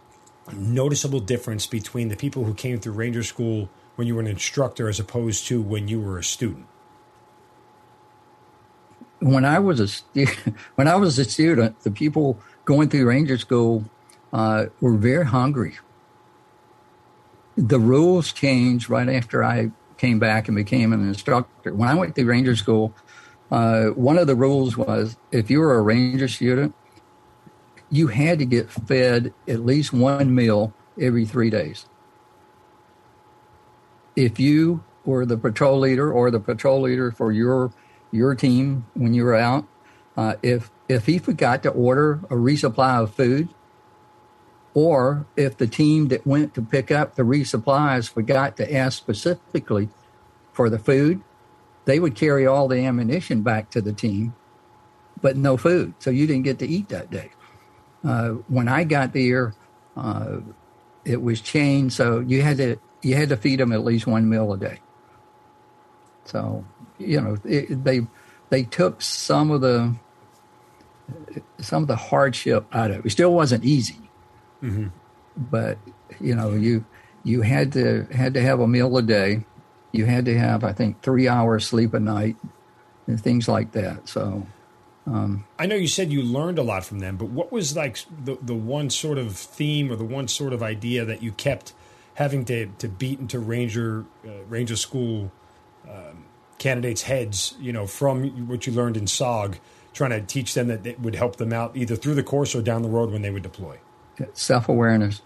Speaker 2: noticeable difference between the people who came through Ranger School when you were an instructor as opposed to when you were a student?
Speaker 3: When I was a <laughs> when I was a student, the people going through Ranger School uh, were very hungry. The rules changed right after I came back and became an instructor. When I went through Ranger School, uh, one of the rules was if you were a Ranger student, you had to get fed at least one meal every three days. If you were the patrol leader or the patrol leader for your your team when you were out, uh, if if he forgot to order a resupply of food, or if the team that went to pick up the resupplies forgot to ask specifically for the food, they would carry all the ammunition back to the team, but no food. So you didn't get to eat that day. Uh, when I got there, uh, it was changed, so you had to you had to feed them at least one meal a day. So you know it, they they took some of the some of the hardship out of it. It still wasn't easy Mm-hmm. But you know, you you had to had to have a meal a day. You had to have, I think, three hours sleep a night, and things like that. So.
Speaker 2: Um, I know you said you learned a lot from them, but what was like the the one sort of theme or the one sort of idea that you kept having to, to beat into Ranger uh, Ranger School um, candidates' heads, you know, from what you learned in SOG, trying to teach them that it would help them out either through the course or down the road when they would deploy?
Speaker 3: self awareness.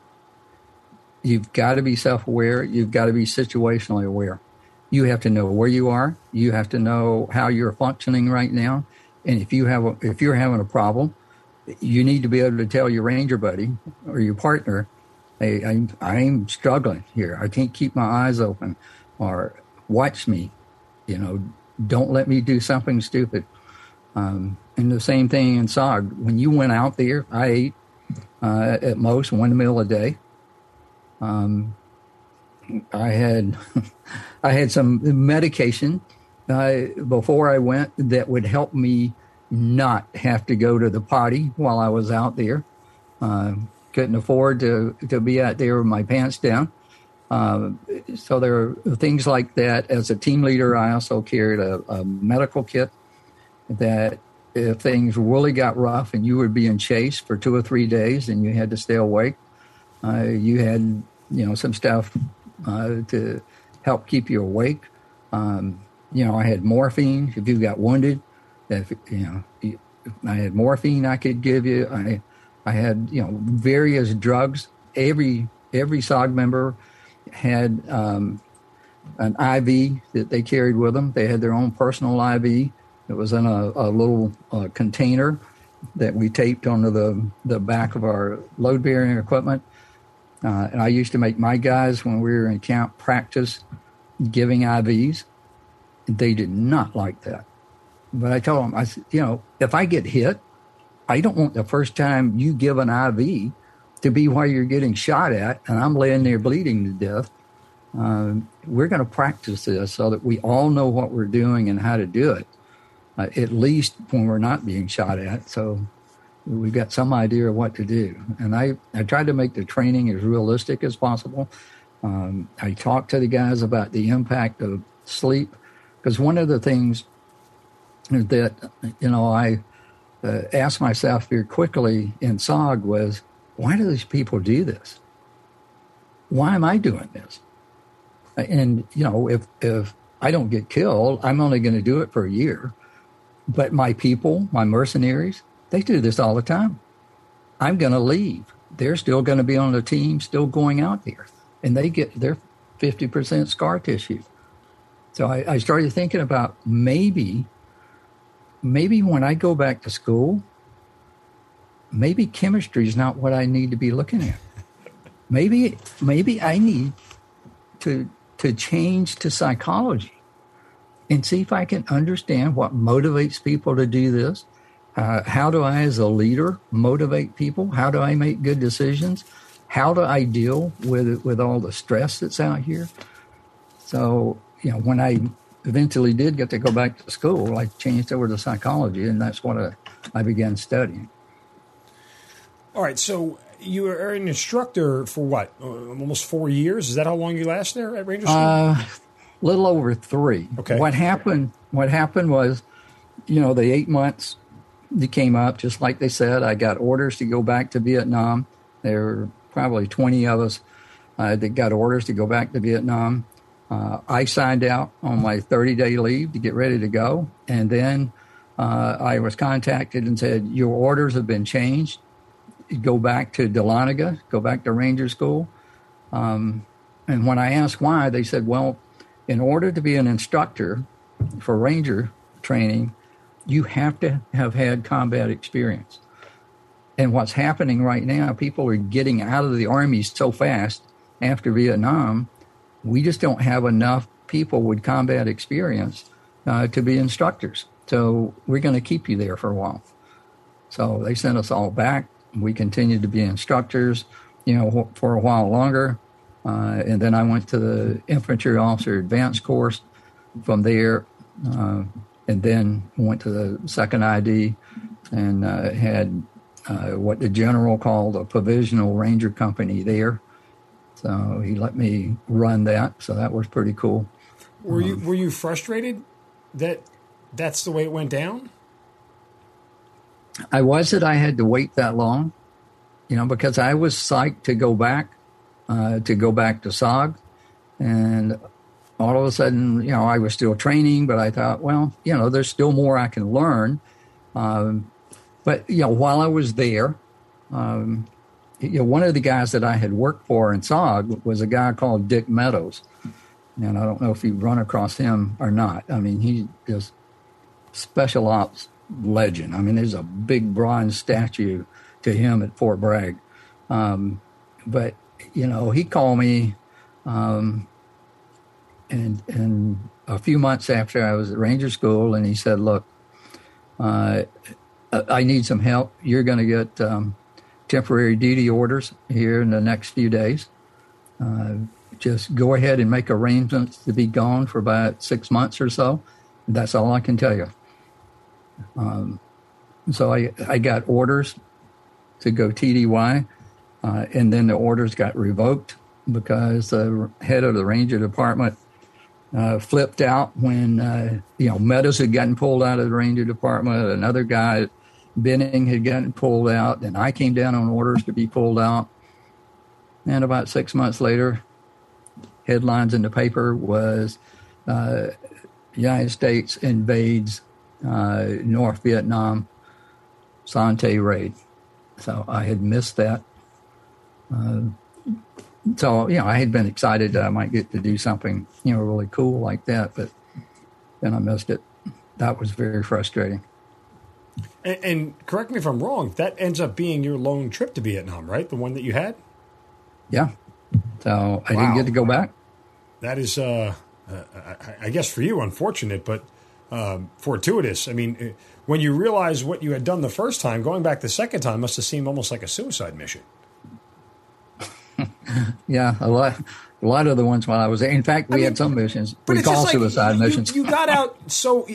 Speaker 3: You've got to be self aware. You've got to be situationally aware. You have to know where you are. You have to know how you're functioning right now. And if you have a, if you're having a problem, you need to be able to tell your ranger buddy or your partner, "Hey, I'm I'm struggling here. I can't keep my eyes open, or watch me. You know, don't let me do something stupid." Um, and the same thing in SOG. When you went out there, I ate uh, at most one meal a day. Um, I had <laughs> I had some medication before I went that would help me not have to go to the potty while I was out there. Uh, couldn't afford to to be out there with my pants down. Uh, so there are things like that. As a team leader, I also carried a, a medical kit that if things really got rough and you were being chased for two or three days and you had to stay awake, uh, you had you know some stuff uh, to help keep you awake. Um, you know, I had morphine if you got wounded. If you know, I had morphine I could give you. I I had you know various drugs. Every every SOG member had um, an IV that they carried with them. They had their own personal IV. It was in a, a little uh, container that we taped onto the, the back of our load bearing equipment. Uh, and I used to make my guys, when we were in camp, practice giving IVs. They did not like that. But I told them, I said, you know, if I get hit, I don't want the first time you give an IV to be while you're getting shot at and I'm laying there bleeding to death. Uh, we're going to practice this so that we all know what we're doing and how to do it uh, at least when we're not being shot at. So we've got some idea of what to do. And I, I tried to make the training as realistic as possible. Um, I talked to the guys about the impact of sleep because one of the things that, you know, I uh, asked myself very quickly in SOG was, why do these people do this? Why am I doing this? And, you know, if, if I don't get killed, I'm only going to do it for a year. But my people, my mercenaries, they do this all the time. I'm going to leave. They're still going to be on the team, still going out there, and they get their 50% scar tissue. So I, I started thinking about maybe, maybe when I go back to school, maybe chemistry is not what I need to be looking at. Maybe, maybe I need to to change to psychology and see if I can understand what motivates people to do this. Uh, how do I, as a leader, motivate people? How do I make good decisions? How do I deal with with all the stress that's out here? So, you know, when I eventually did get to go back to school, I changed over to psychology, and that's what I, I began studying.
Speaker 2: All right, so you were an instructor for what? Uh, almost four years. Is that how long you last there at Ranger School?
Speaker 3: Uh, little over three.
Speaker 2: Okay.
Speaker 3: What happened? What happened was, you know, the eight months that came up, just like they said, I got orders to go back to Vietnam. There were probably twenty of us uh, that got orders to go back to Vietnam. Uh, I signed out on my 30 day leave to get ready to go. And then uh, I was contacted and said, Your orders have been changed. Go back to Dahlonega, go back to Ranger School. Um, and when I asked why, they said, Well, in order to be an instructor for ranger training, you have to have had combat experience. And what's happening right now, people are getting out of the army so fast after Vietnam, we just don't have enough people with combat experience uh, to be instructors. So we're going to keep you there for a while. So they sent us all back. We continued to be instructors, you know, for a while longer. Uh, and then I went to the infantry officer advanced course from there, uh, and then went to the second ID and uh, had uh, what the general called a provisional ranger company there. So he let me run that. So that was pretty cool.
Speaker 2: Were you were you frustrated that that's the way it went down?
Speaker 3: I was that I had to wait that long, you know, because I was psyched to go back uh, to go back to SOG. And all of a sudden, you know, I was still training, but I thought, well, you know, there's still more I can learn. Um, but, you know, while I was there, um, you know, one of the guys that I had worked for in SOG was a guy called Dick Meadows. And I don't know if you've run across him or not. I mean, he is special ops legend. I mean, there's a big bronze statue to him at Fort Bragg. Um, but you know, he called me, um, and and a few months after I was at Ranger School, and he said, "Look, uh, I need some help. You're going to get um, temporary duty orders here in the next few days. Uh, just go ahead and make arrangements to be gone for about six months or so. That's all I can tell you." Um, so I I got orders to go TDY. Uh, and then the orders got revoked because the head of the ranger department uh, flipped out when uh, you know Meadows had gotten pulled out of the ranger department. Another guy, Benning, had gotten pulled out, and I came down on orders to be pulled out. And about six months later, headlines in the paper was uh, United States invades uh, North Vietnam, Son Tay raid. So I had missed that. Uh, so you know, I had been excited that I might get to do something you know really cool like that, but then I missed it. That was very frustrating.
Speaker 2: And, and, correct me if I'm wrong. That ends up being your lone trip to Vietnam, right? The one that you had.
Speaker 3: Yeah. So I wow. didn't get to go back.
Speaker 2: That is, uh, uh, I, I, guess, for you, unfortunate, but um, fortuitous. I mean, when you realize what you had done the first time, going back the second time must have seemed almost like a suicide mission. <laughs>
Speaker 3: yeah, a lot. A lot of the ones while I was there. In fact, we I mean, had some missions we call like suicide
Speaker 2: you,
Speaker 3: missions.
Speaker 2: You, got out so,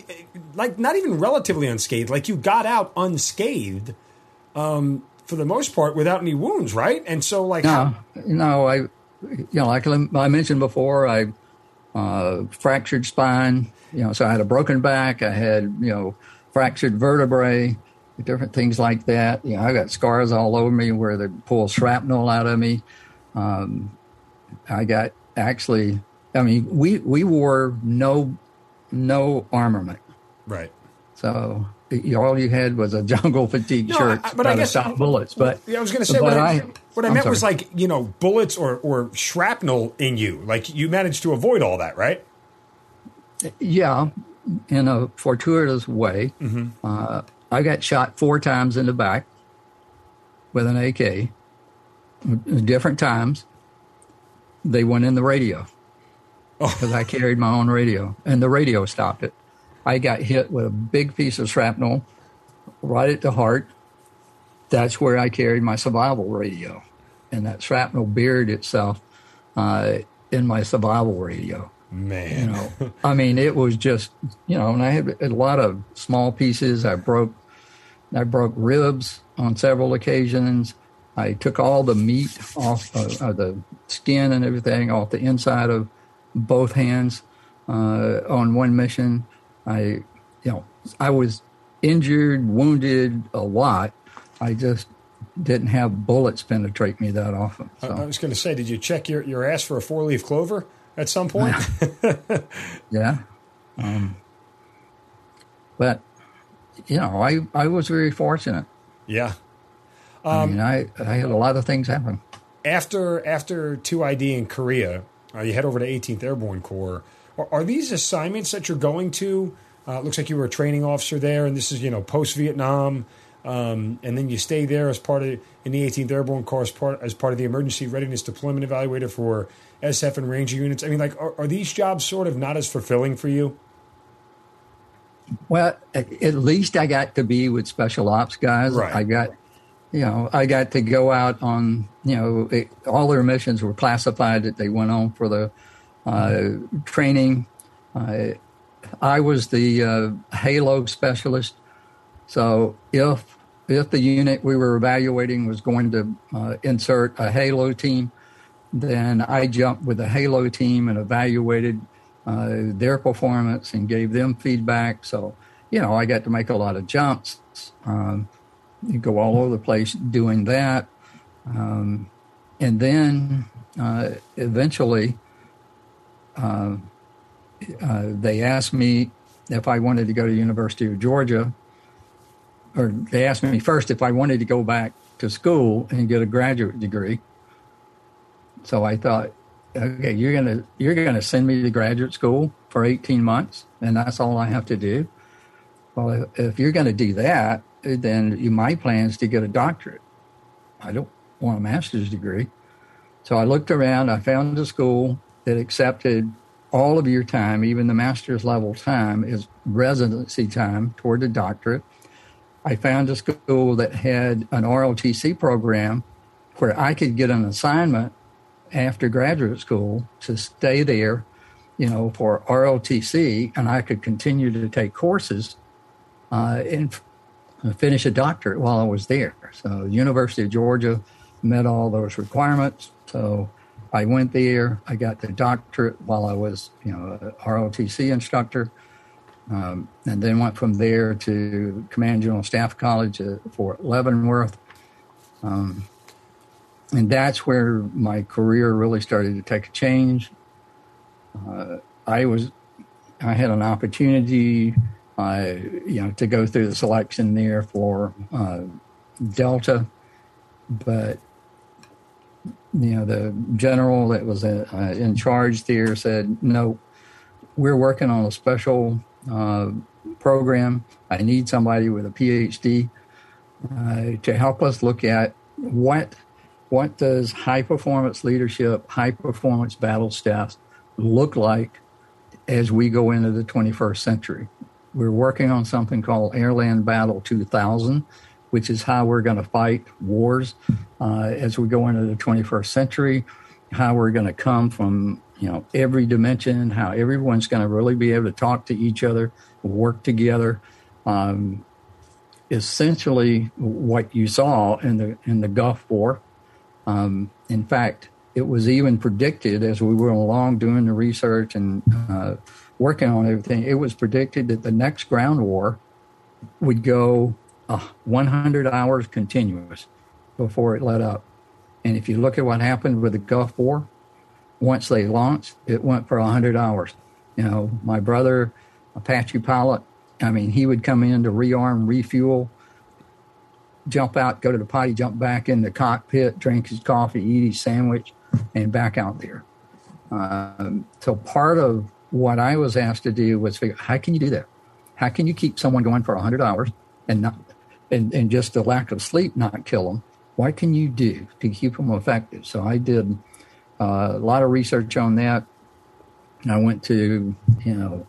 Speaker 2: like, not even relatively unscathed. Like, you got out unscathed um, for the most part without any wounds, right? And so, like,
Speaker 3: no, how- no, I, you know, like I mentioned before, I uh, fractured spine. You know, so I had a broken back. I had, you know, fractured vertebrae, different things like that. You know, I got scars all over me where they pull shrapnel out of me. Um, I got actually. I mean, we we wore no no armament.
Speaker 2: Right.
Speaker 3: So all you had was a <laughs> jungle fatigue no, shirt I, but I guess, stop bullets. But
Speaker 2: I was going to say what I, I, what I meant sorry. was like you know bullets or or shrapnel in you. Like you managed to avoid all that, right?
Speaker 3: Yeah, in a fortuitous way. Mm-hmm. Uh, I got shot four times in the back with an AK, different times they went in the radio because oh. <laughs> I carried my own radio, and the radio stopped it. I got hit with a big piece of shrapnel right at the heart. That's where I carried my survival radio, and that shrapnel buried itself uh, in my survival radio.
Speaker 2: Man,
Speaker 3: you know, <laughs> I mean, it was just you know, and I had a lot of small pieces. I broke, I broke ribs on several occasions. I took all the meat off uh, uh, the skin and everything off the inside of both hands uh, on one mission. I, you know, I was injured, wounded a lot. I just didn't have bullets penetrate me that often.
Speaker 2: So. I was going to say, did you check your, your ass for a four leaf clover at some point? <laughs> <laughs>
Speaker 3: yeah. Um, but, you know, I, I was very fortunate.
Speaker 2: Yeah.
Speaker 3: Um, I mean, I, I had a lot of things happen.
Speaker 2: After after 2ID in Korea, uh, you head over to 18th Airborne Corps. Are, are these assignments that you're going to? Uh, looks like you were a training officer there, and this is you know post Vietnam, um, and then you stay there as part of in the 18th Airborne Corps as part as part of the Emergency Readiness Deployment Evaluator for SF and Ranger units. I mean, like, are, are these jobs sort of not as fulfilling for you?
Speaker 3: Well, at least I got to be with special ops guys.
Speaker 2: Right.
Speaker 3: I got you know, I got to go out on, you know, it, all their missions were classified that they went on for the uh, training. Uh, I was the uh, Halo specialist. So if if the unit we were evaluating was going to uh, insert a Halo team, then I jumped with the Halo team and evaluated uh, their performance and gave them feedback. So, you know, I got to make a lot of jumps. Um, you go all over the place doing that. Um, and then uh, eventually, uh, uh, they asked me if I wanted to go to University of Georgia, or they asked me first if I wanted to go back to school and get a graduate degree. So I thought, okay, you're gonna you're gonna send me to graduate school for 18 months, and that's all I have to do. Well, if, if you're to do that, then my plan is to get a doctorate. I don't want a master's degree. So I looked around, I found a school that accepted all of your time, even the master's level time, is residency time toward the doctorate. I found a school that had an ROTC program where I could get an assignment after graduate school to stay there, you know, for ROTC, and I could continue to take courses uh, in finish a doctorate while I was there. So, University of Georgia met all those requirements. So, I went there. I got the doctorate while I was, you know, ROTC instructor, um, and then went from there to Command General Staff College at Fort Leavenworth. Um, and that's where my career really started to take a change. Uh, I was I had an opportunity, you know, to go through the selection there for uh, Delta, but you know, the general that was uh, in charge there said, "No, we're working on a special uh, program. I need somebody with a PhD uh, to help us look at what what does high performance leadership, high performance battle staffs look like as we go into the 21st century. We're working on something called Airland Battle 2000, which is how we're going to fight wars uh, as we go into the 21st century, how we're going to come from you know every dimension, how everyone's going to really be able to talk to each other, work together. Um, essentially, what you saw in the in the Gulf War. Um, in fact, it was even predicted as we went along doing the research and uh, working on everything. It was predicted that the next ground war would go uh, 100 hours continuous before it let up. And if you look at what happened with the Gulf War, once they launched, it went for 100 hours. You know, my brother, Apache pilot, I mean, he would come in to rearm, refuel, jump out, go to the potty, jump back in the cockpit, drink his coffee, eat his sandwich, and back out there. Um, so part of what I was asked to do was figure how can you do that? How can you keep someone going for 100 hours and not and, and just the lack of sleep not kill them? What can you do to keep them effective? So I did uh, a lot of research on that. I went to you know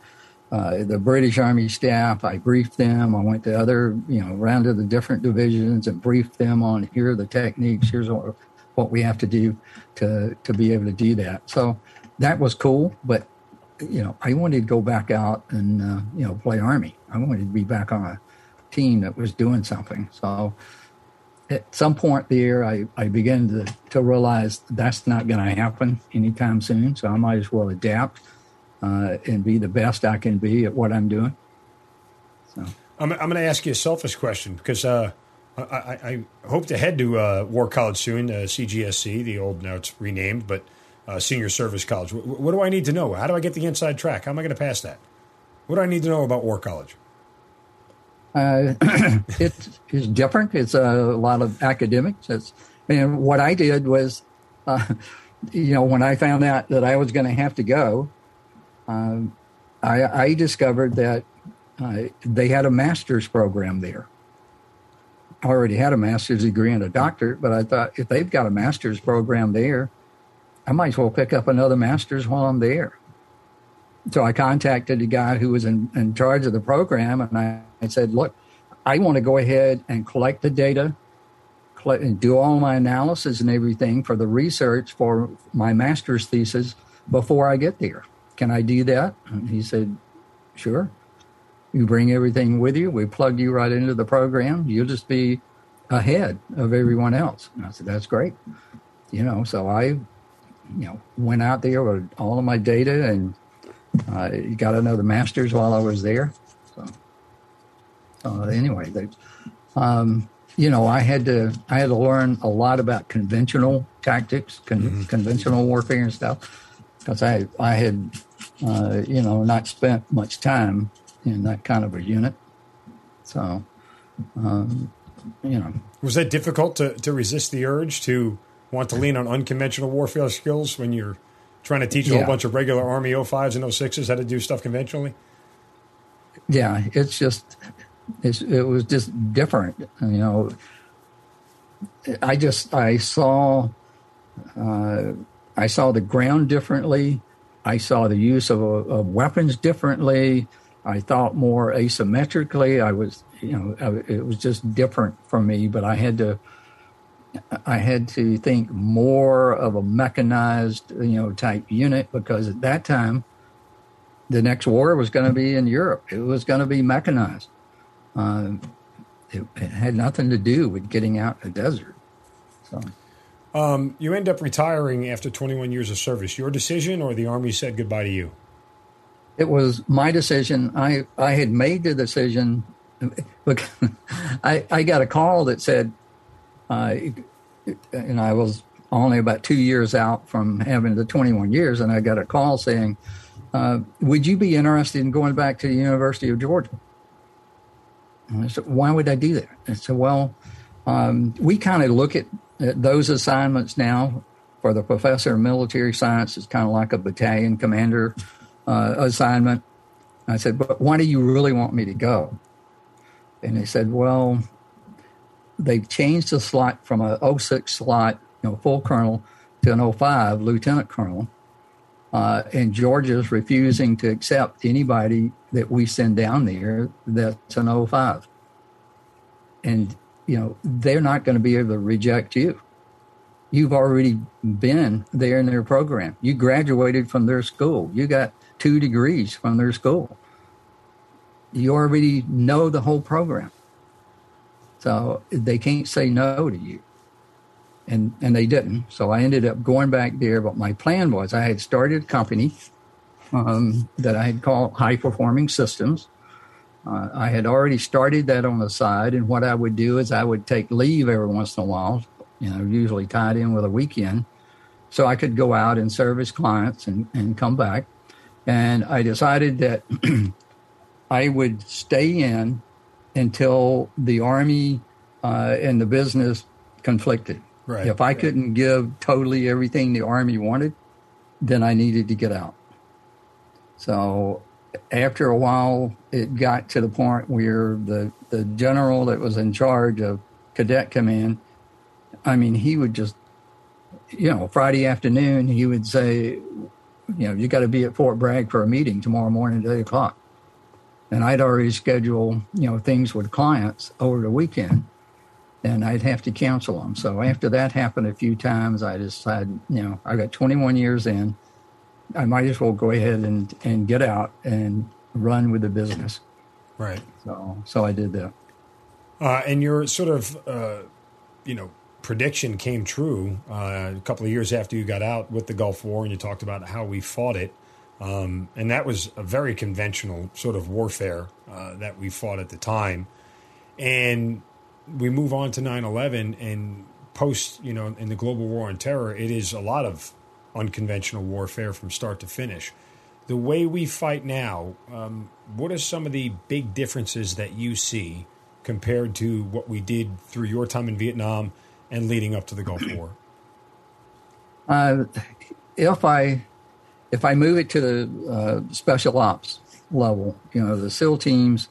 Speaker 3: uh, the British Army staff. I briefed them. I went to other, you know, around to the different divisions and briefed them on here are the techniques. Here's what, what we have to do to to be able to do that. So that was cool. But you know, I wanted to go back out and uh, you know play Army. I wanted to be back on a team that was doing something. So at some point there, I, I began to, to realize that's not going to happen anytime soon. So I might as well adapt uh, and be the best I can be at what I'm doing.
Speaker 2: So I'm, I'm going to ask you a selfish question because uh, I, I, I, hope to head to uh, War College soon, uh, CGSC, the old now it's renamed, but uh, Senior Service College. What, what do I need to know? How do I get the inside track? How am I going to pass that? What do I need to know about War College?
Speaker 3: Uh, <coughs> it is different. It's a lot of academics. It's, and what I did was, uh, you know, when I found out that I was going to have to go, um, I, I, discovered that uh, they had a master's program there. I already had a master's degree and a doctorate, but I thought if they've got a master's program there, I might as well pick up another master's while I'm there. So I contacted the guy who was in, in charge of the program, and I, I said, "Look, I want to go ahead and collect the data, collect, and do all my analysis and everything for the research for my master's thesis before I get there." Can I do that? And he said, Sure. You bring everything with you. We plug you right into the program. You'll just be ahead of everyone else. And I said, That's great. You know, so I, you know, went out there with all of my data and uh, got to know the masters while I was there. So, uh, anyway, they, um, you know, I had to I had to learn a lot about conventional tactics, con- mm-hmm. conventional warfare and stuff, because I I had uh, you know, not spent much time in that kind of a unit. So, um, you know.
Speaker 2: Was that difficult to, to resist the urge to want to lean on unconventional warfare skills when you're trying to teach a yeah. whole bunch of regular Army 05s and 06s how to do stuff conventionally?
Speaker 3: Yeah, it's just, it's, it was just different. You know, I just, I saw, uh, I saw the ground differently. I saw the use of, of weapons differently. I thought more asymmetrically. I was, you know, it was just different for me. But I had to, I had to think more of a mechanized, you know, type unit because at that time, the next war was going to be in Europe. It was going to be mechanized. Uh, it, it, had nothing to do with getting out in the desert. So.
Speaker 2: Um, you end up retiring after 21 years of service. Your decision, or the Army said goodbye to you?
Speaker 3: It was my decision. I, I had made the decision. Look, <laughs> I, I got a call that said, uh, and I was only about two years out from having the 21 years, and I got a call saying, uh, would you be interested in going back to the University of Georgia? And I said, why would I do that? I said, well, um, we kind of look at, at, those assignments now for the professor of military science. It's kind of like a battalion commander uh, assignment. I said, but why do you really want me to go? And they said, well, they've changed the slot from a 06 slot, you know, full colonel to an 05 lieutenant colonel. Uh, and Georgia's refusing to accept anybody that we send down there that's an 05. And, you know, they're not going to be able to reject you. You've already been there in their program. You graduated from their school. You got two degrees from their school. You already know the whole program. So they can't say no to you and and they didn't. So I ended up going back there. But my plan was I had started a company um, that I had called High Performing Systems. Uh, I had already started that on the side, and what I would do is I would take leave every once in a while, you know, usually tied in with a weekend, so I could go out and service clients and, and come back. And I decided that <clears throat> I would stay in until the Army uh, and the business conflicted. Right. If I couldn't give totally everything the Army wanted, then I needed to get out. So after a while, it got to the point where the, the general that was in charge of cadet command, I mean, he would just, you know, Friday afternoon, he would say, you know, you got to be at Fort Bragg for a meeting tomorrow morning at eight o'clock. And I'd already scheduled, you know, things with clients over the weekend and I'd have to cancel them. So after that happened a few times, I decided, you know, I got 21 years in. I might as well go ahead and, and get out and run with the business.
Speaker 2: Right.
Speaker 3: So so I did that.
Speaker 2: Uh, and your sort of, uh, you know, prediction came true uh, a couple of years after you got out with the Gulf War, and you talked about how we fought it. Um, and that was a very conventional sort of warfare uh, that we fought at the time. And we move on to 9-11 and post you know in the global war on terror it is a lot of unconventional warfare from start to finish the way we fight now um, what are some of the big differences that you see compared to what we did through your time in vietnam and leading up to the gulf war
Speaker 3: uh, if i if i move it to the uh, special ops level you know the seal teams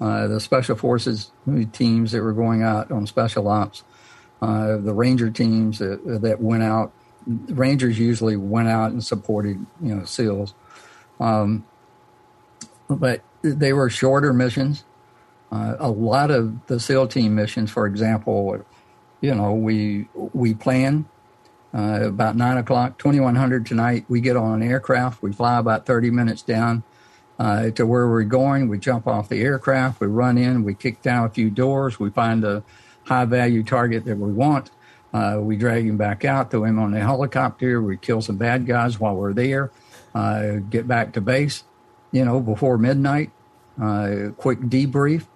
Speaker 3: uh, the special forces teams that were going out on special ops, uh, the ranger teams that, that went out. Rangers usually went out and supported, you know, SEALs, um, but they were shorter missions. Uh, a lot of the SEAL team missions, for example, you know, we we plan uh, about nine o'clock, twenty one hundred tonight. We get on an aircraft. We fly about thirty minutes down uh, to where we're going. We jump off the aircraft, we run in, we kick down a few doors, we find a high value target that we want. Uh, we drag him back out, throw him on the helicopter. We kill some bad guys while we're there. Uh, get back to base, you know, before midnight. Uh, quick debrief,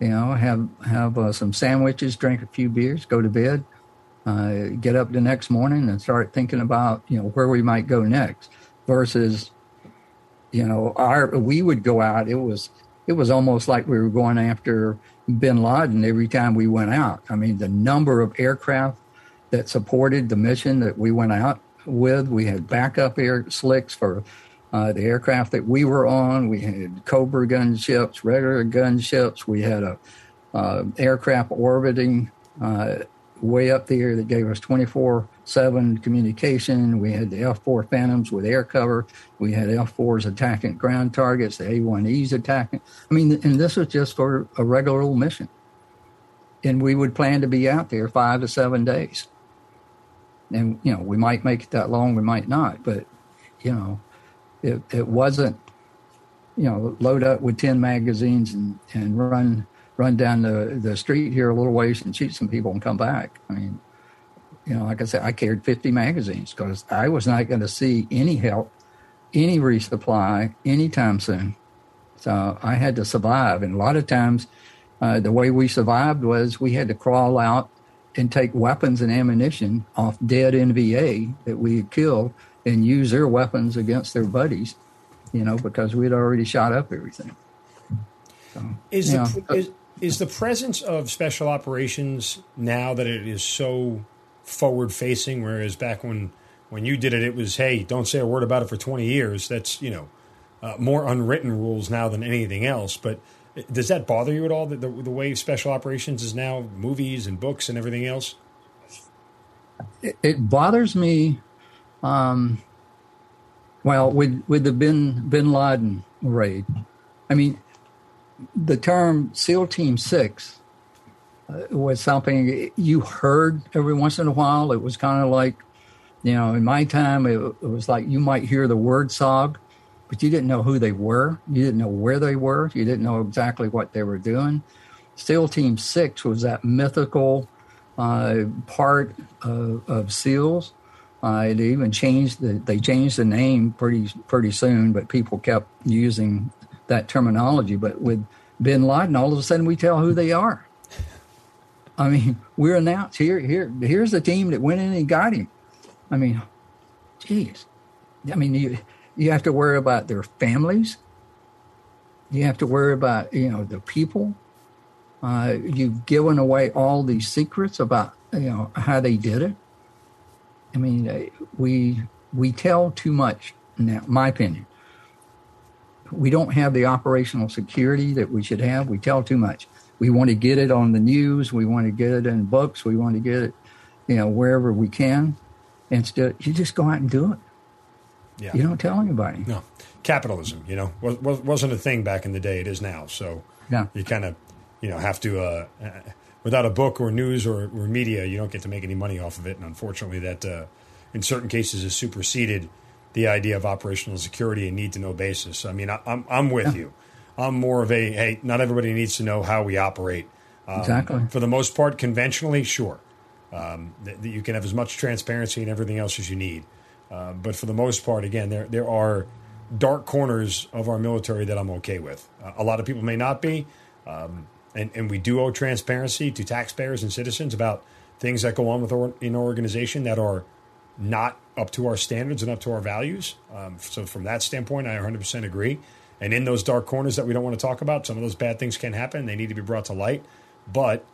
Speaker 3: you know, have have uh, some sandwiches, drink a few beers, go to bed. Uh, get up the next morning and start thinking about you know where we might go next versus you know, our we would go out. It was it was almost like we were going after Bin Laden every time we went out. I mean, the number of aircraft that supported the mission that we went out with. We had backup air slicks for uh, the aircraft that we were on. We had Cobra gunships, regular gunships. We had a uh, aircraft orbiting uh, way up there that gave us 24 7 communication. We had the F 4 Phantoms with air cover. We had F 4s attacking ground targets, the A 1Es attacking. I mean, and this was just for a regular old mission. And we would plan to be out there five to seven days. And, you know, we might make it that long, we might not, but, you know, it, it wasn't, you know, load up with 10 magazines and, and run run down the, the street here a little ways and shoot some people and come back. I mean, you know, like I said, I carried 50 magazines because I was not going to see any help, any resupply anytime soon. So I had to survive. And a lot of times, uh, the way we survived was we had to crawl out and take weapons and ammunition off dead NVA that we had killed and use their weapons against their buddies you know, because we'd already shot up everything.
Speaker 2: So, is the is, is the presence of special operations now that it is so forward facing, whereas back when when you did it, it was hey, don't say a word about it for twenty years. That's you know uh, more unwritten rules now than anything else. But does that bother you at all? That the, the way special operations is now movies and books and everything else.
Speaker 3: It, it bothers me. Um, well, with with the bin Bin Laden raid, I mean, the term SEAL Team Six uh, was something you heard every once in a while. It was kind of like, you know, in my time, it, it was like you might hear the word SOG, but you didn't know who they were. You didn't know where they were. You didn't know exactly what they were doing. SEAL Team Six was that mythical uh, part of, of SEALs uh, they even changed the they changed the name pretty pretty soon, but people kept using that terminology. But with Bin Laden, all of a sudden we tell who they are. I mean, we're announced here. Here, here's the team that went in and got him. I mean, geez. I mean, you you have to worry about their families. You have to worry about you know the people. Uh, you've given away all these secrets about you know how they did it. I mean, uh, we we tell too much now. My opinion. We don't have the operational security that we should have. We tell too much. We want to get it on the news. We want to get it in books. We want to get it, you know, wherever we can. Instead, you just go out and do it. Yeah. You don't tell anybody.
Speaker 2: No, capitalism. You know, was, wasn't a thing back in the day. It is now. So
Speaker 3: yeah,
Speaker 2: you kind of, you know, have to. Uh, without a book or news or, or, media, you don't get to make any money off of it. And unfortunately, that uh, in certain cases is superseded the idea of operational security and need to know basis. I mean, I, am I'm, I'm with yeah. you. I'm more of a hey, not everybody needs to know how we operate.
Speaker 3: Um, exactly.
Speaker 2: For the most part, conventionally, sure, um, that, that you can have as much transparency and everything else as you need. Uh, but for the most part, again, there there are dark corners of our military that I'm okay with. Uh, a lot of people may not be. Um, and, and we do owe transparency to taxpayers and citizens about things that go on with our, in our organization that are not up to our standards and up to our values. Um, so from that standpoint, I 100% agree. And in those dark corners that we don't want to talk about, some of those bad things can happen. They need to be brought to light. But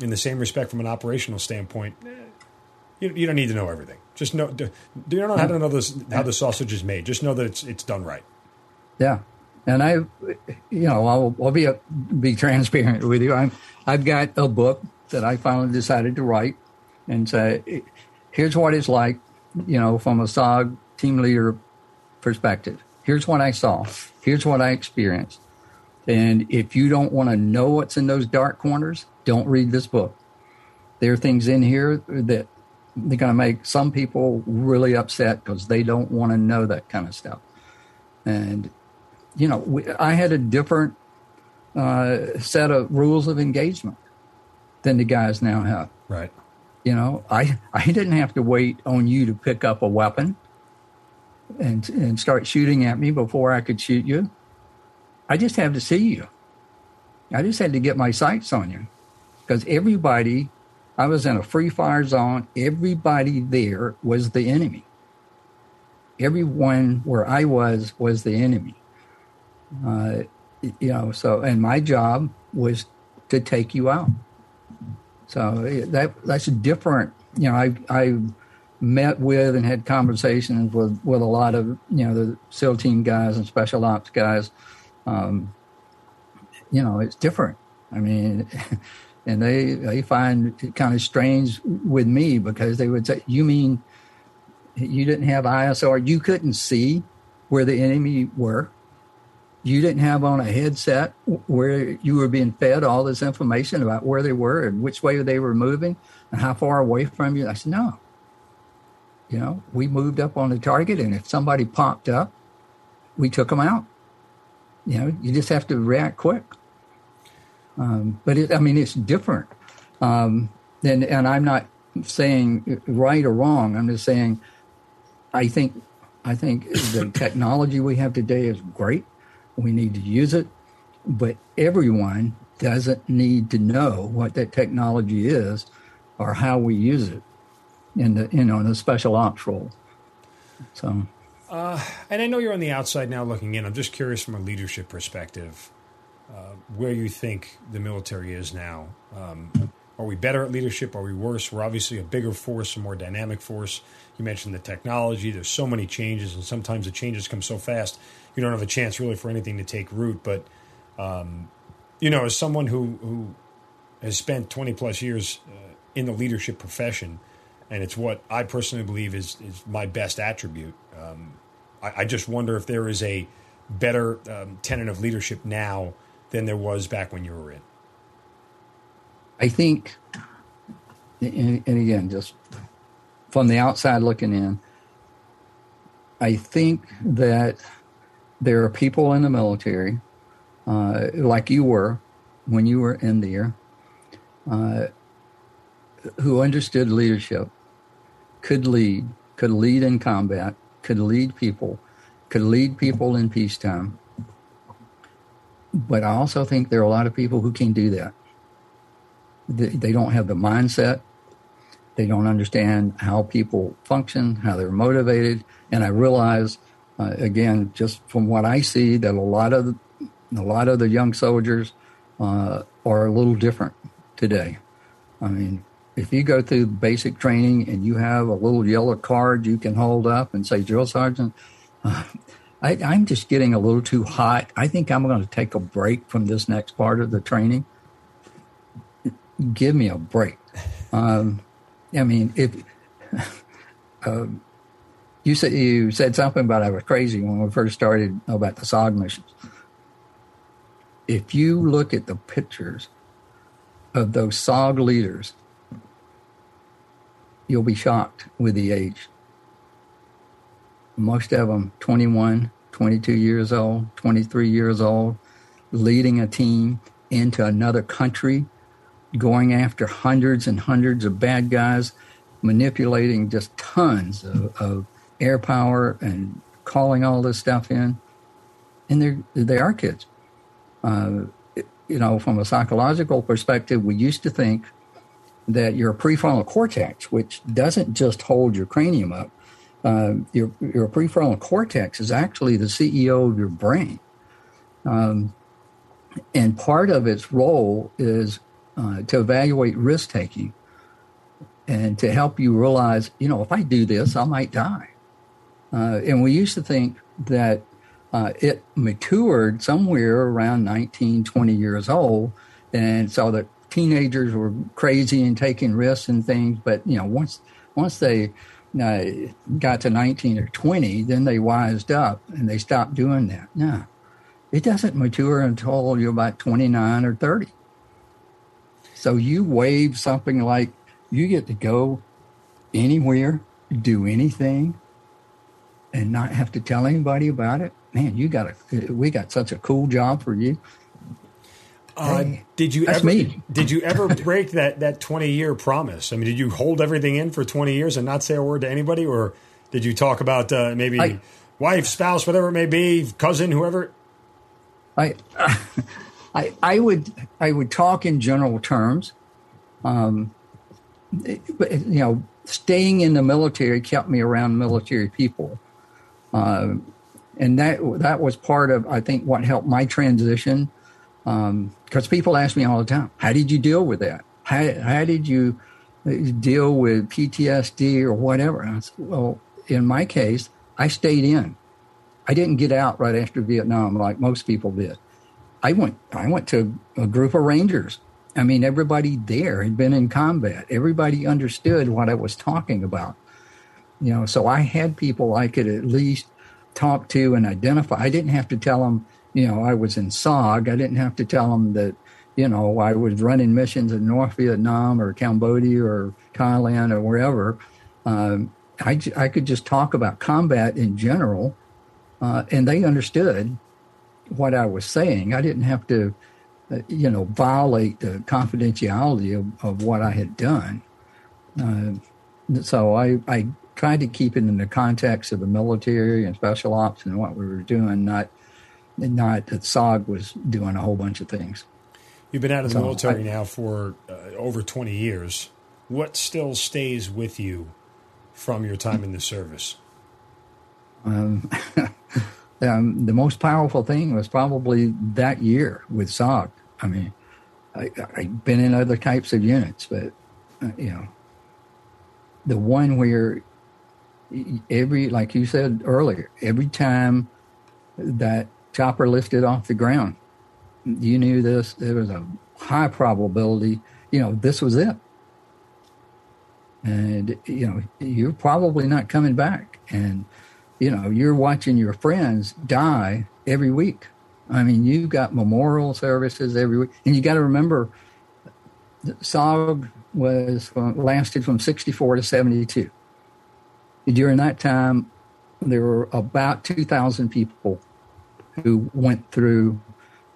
Speaker 2: in the same respect, from an operational standpoint, you, you, don't need to know everything. Just know. Do, you don't know how to know this, how the sausage is made. Just know that it's it's done right.
Speaker 3: Yeah, and I, you know, I'll, I'll be a, be transparent with you. I'm, I've got a book that I finally decided to write and say, here's what it's like, you know, from a SOG team leader perspective. Here's what I saw. Here's what I experienced. And if you don't want to know what's in those dark corners, don't read this book. There are things in here that they're going to make some people really upset because they don't want to know that kind of stuff. And you know, we, I had a different uh, set of rules of engagement than the guys now have.
Speaker 2: Right.
Speaker 3: You know, I I didn't have to wait on you to pick up a weapon and and start shooting at me before I could shoot you. I just had to see you. I just had to get my sights on you because everybody, I was in a free fire zone. Everybody there was the enemy. Everyone where I was was the enemy. Uh, you know, so and my job was to take you out. So that that's different. You know, I I met with and had conversations with with a lot of you know the SEAL team guys and special ops guys. Um, you know, it's different. I mean, <laughs> and they they find it kind of strange with me because they would say, "You mean you didn't have ISR? You couldn't see where the enemy were?" You didn't have on a headset where you were being fed all this information about where they were and which way they were moving and how far away from you. I said, no. You know, we moved up on the target, and if somebody popped up, we took them out. You know, you just have to react quick. Um, but it, I mean, it's different. Um, and, and I'm not saying right or wrong. I'm just saying I think I think the <coughs> technology we have today is great. We need to use it, but everyone doesn't need to know what that technology is or how we use it in the you know in the special ops role. So
Speaker 2: Uh, and I know you're on the outside now looking in. I'm just curious from a leadership perspective uh, where you think the military is now. Um, are we better at leadership? Are we worse? We're obviously a bigger force, a more dynamic force. You mentioned the technology. There's so many changes, and sometimes the changes come so fast you don't have a chance really for anything to take root. But um, you know, as someone who who has spent 20 plus years uh, in the leadership profession, and it's what I personally believe is is my best attribute. Um, I, I, just wonder if there is a better um, tenet of leadership now than there was back when you were in.
Speaker 3: I think, and, and again, just from the outside looking in, I think that there are people in the military, uh, like you were when you were in there, uh, who understood leadership, could lead, could lead in combat, could lead people, could lead people in peacetime. But I also think there are a lot of people who can do that. They, they don't have the mindset. They don't understand how people function, how they're motivated. And I realize uh, again, just from what I see, that a lot of the, a lot of the young soldiers uh, are a little different today. I mean, if you go through basic training and you have a little yellow card you can hold up and say drill sergeant, uh, I, am just getting a little too hot. I think I'm going to take a break from this next part of the training. Give me a break. Um, I mean, if <laughs> um, you said you said something about I was crazy when we first started about the SOG missions. If you look at the pictures of those SOG leaders, you'll be shocked with the age. Most of them 21, 22 years old, 23 years old, leading a team into another country, going after hundreds and hundreds of bad guys, manipulating just tons of, of air power and calling all this stuff in, and they're they are kids. Uh, you know, from a psychological perspective, we used to think that your prefrontal cortex, which doesn't just hold your cranium up, uh, your your prefrontal cortex is actually the CEO of your brain, um, and part of its role is uh, to evaluate risk taking and to help you realize, you know, if I do this, I might die. Uh, and we used to think that uh, it matured somewhere around 19, 20 years old. And so that teenagers were crazy and taking risks and things. But, you know, once, once they uh, got to 19 or 20, then they wised up and they stopped doing that. No, it doesn't mature until you're about 29 or 30. So you wave something like you get to go anywhere, do anything, and not have to tell anybody about it, man, you got a we got such a cool job for you.
Speaker 2: Uh, hey, did you ever me. did you ever <laughs> break that that 20 year promise? I mean, did you hold everything in for 20 years and not say a word to anybody or did you talk about uh, maybe I, wife, spouse, whatever it may be, cousin, whoever?
Speaker 3: I <laughs> I I would I would talk in general terms. Um, but you know, staying in the military kept me around military people. Uh, and that that was part of I think what helped my transition because um, people ask me all the time, how did you deal with that? How how did you uh, deal with PTSD or whatever? I said, well, in my case, I stayed in. I didn't get out right after Vietnam like most people did. I went I went to a group of Rangers. I mean, everybody there had been in combat. Everybody understood what I was talking about. You know, so I had people I could at least talk to and identify. I didn't have to tell them, you know, I was in SOG. I didn't have to tell them that, you know, I was running missions in North Vietnam or Cambodia or Thailand or wherever. Um, I, I could just talk about combat in general, uh, and they understood what I was saying. I didn't have to, uh, you know, violate the confidentiality of, of what I had done. Uh, so I, I tried to keep it in the context of the military and special ops and what we were doing, not not that SOG was doing a whole bunch of things.
Speaker 2: You've been out of the so military I, now for uh, over 20 years. What still stays with you from your time in the service?
Speaker 3: Um, <laughs> um, the most powerful thing was probably that year with SOG. I mean, I, I've been in other types of units, but uh, you know, the one where every, like you said earlier, every time that chopper lifted off the ground, you knew this. There was a high probability. You know, this was it, and you know, you're probably not coming back, and you know, you're watching your friends die every week. I mean, you've got memorial services every week, and you got to remember, SOG was lasted from 64 to 72. During that time, there were about 2,000 people who went through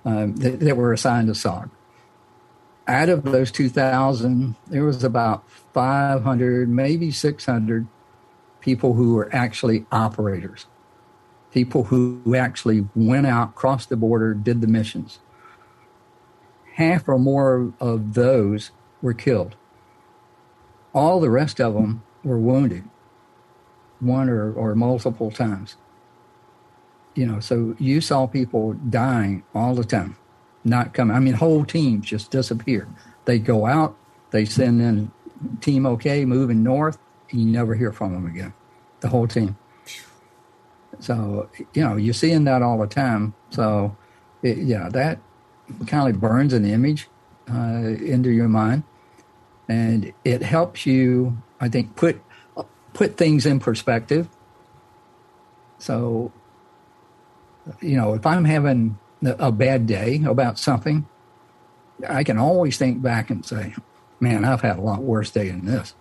Speaker 3: um, that, that, were assigned to SOG. Out of those 2,000, there was about 500, maybe 600 people who were actually operators, people who actually went out, crossed the border, did the missions. Half or more of those were killed. All the rest of them were wounded, one or, or multiple times. You know, so you saw people dying all the time, not coming. I mean, whole teams just disappear. They go out, they send in team okay, moving north, you never hear from them again, the whole team. So, you know, you're seeing that all the time. So, it, yeah, that kind of burns an image uh, into your mind and it helps you, I think, put put things in perspective. So, you know, if I'm having a bad day about something, I can always think back and say, "Man, I've had a lot worse day than this.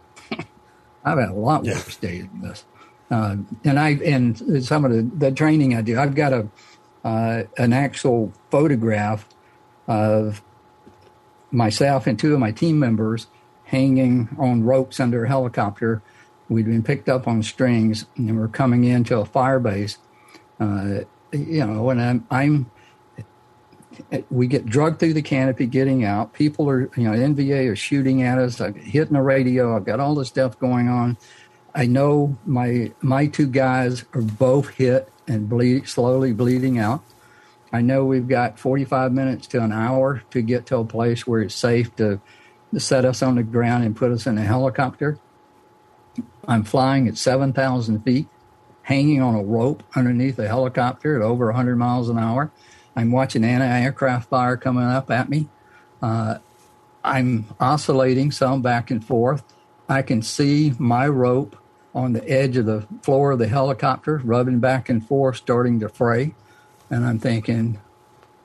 Speaker 3: I've had a lot yeah. worse day than this." Uh, and I and some of the, the training I do, I've got a uh, an actual photograph of myself and two of my team members hanging on ropes under a helicopter. We'd been picked up on strings and we're coming into a fire base. Uh, you know, when I'm, I'm, we get drugged through the canopy getting out. People are, you know, NVA are shooting at us. I'm hitting the radio. I've got all this stuff going on. I know my my two guys are both hit and bleed slowly bleeding out. I know we've got 45 minutes to an hour to get to a place where it's safe to to set us on the ground and put us in a helicopter. I'm flying at 7,000 feet, hanging on a rope underneath a helicopter at over 100 miles an hour. I'm watching anti-aircraft fire coming up at me. Uh, I'm oscillating some back and forth. I can see my rope on the edge of the floor of the helicopter, rubbing back and forth, starting to fray. And I'm thinking,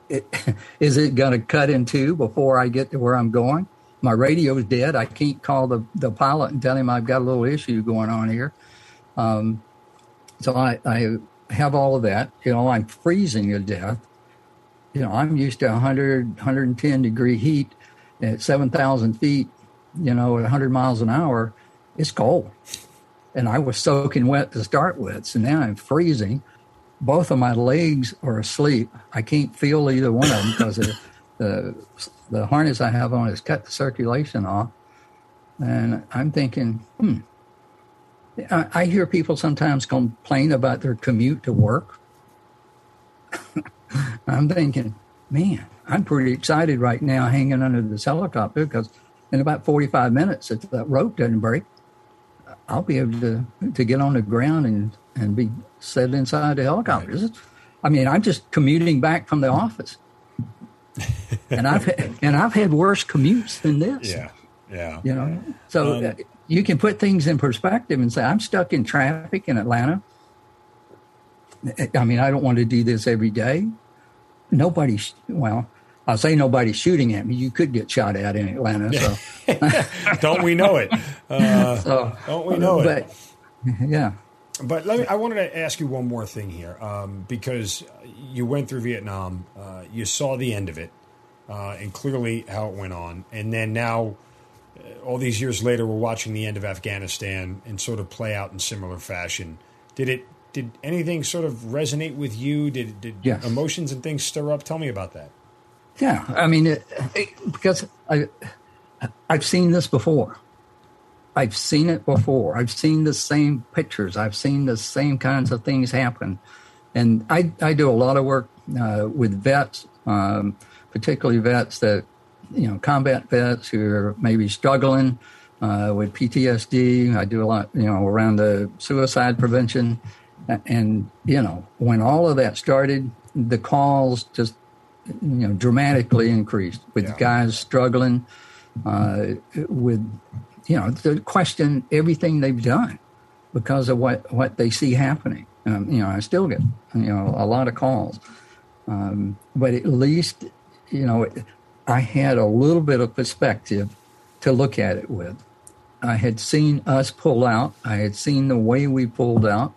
Speaker 3: it, <laughs> is it going to cut in two before I get to where I'm going? my radio is dead. I can't call the, the pilot and tell him I've got a little issue going on here. Um, so I, I have all of that. You know, I'm freezing to death. You know, I'm used to 100, 110 degree heat at 7,000 feet, you know, at 100 miles an hour. It's cold. And I was soaking wet to start with. So now I'm freezing. Both of my legs are asleep. I can't feel either one of them because the, the the harness I have on has cut the circulation off. And I'm thinking, hmm. I, I hear people sometimes complain about their commute to work. <laughs> I'm thinking, man, I'm pretty excited right now hanging under this helicopter because in about 45 minutes, if that rope doesn't break, I'll be able to, to get on the ground and, and be set inside the helicopter. Right. I mean, I'm just commuting back from the office <laughs> and I've and I've had worse commutes than this.
Speaker 2: Yeah, yeah.
Speaker 3: You know, so um, uh, you can put things in perspective and say, I'm stuck in traffic in Atlanta. I mean, I don't want to do this every day. Nobody, well, I'll say nobody's shooting at me. You could get shot at in Atlanta.
Speaker 2: So, <laughs> don't we know it? Uh, so, don't we know
Speaker 3: but, it? Yeah.
Speaker 2: But let me. I wanted to ask you one more thing here, um, because you went through Vietnam, uh, you saw the end of it, uh, and clearly how it went on, and then now, uh, all these years later, we're watching the end of Afghanistan and sort of play out in similar fashion. Did it? Did anything sort of resonate with you? Did did yes. emotions and things stir up? Tell me about that.
Speaker 3: Yeah, I mean, it, it, because I I've seen this before. I've seen it before. I've seen the same pictures. I've seen the same kinds of things happen. And I, I do a lot of work uh, with vets, um, particularly vets that, you know, combat vets who are maybe struggling uh, with PTSD. I do a lot, you know, around the suicide prevention. And, you know, when all of that started, the calls just, you know, dramatically increased with yeah. guys struggling uh, with, you know, to question everything they've done because of what, what they see happening. Um, you know, I still get, you know, a lot of calls. Um, but at least, you know, I had a little bit of perspective to look at it with. I had seen us pull out. I had seen the way we pulled out.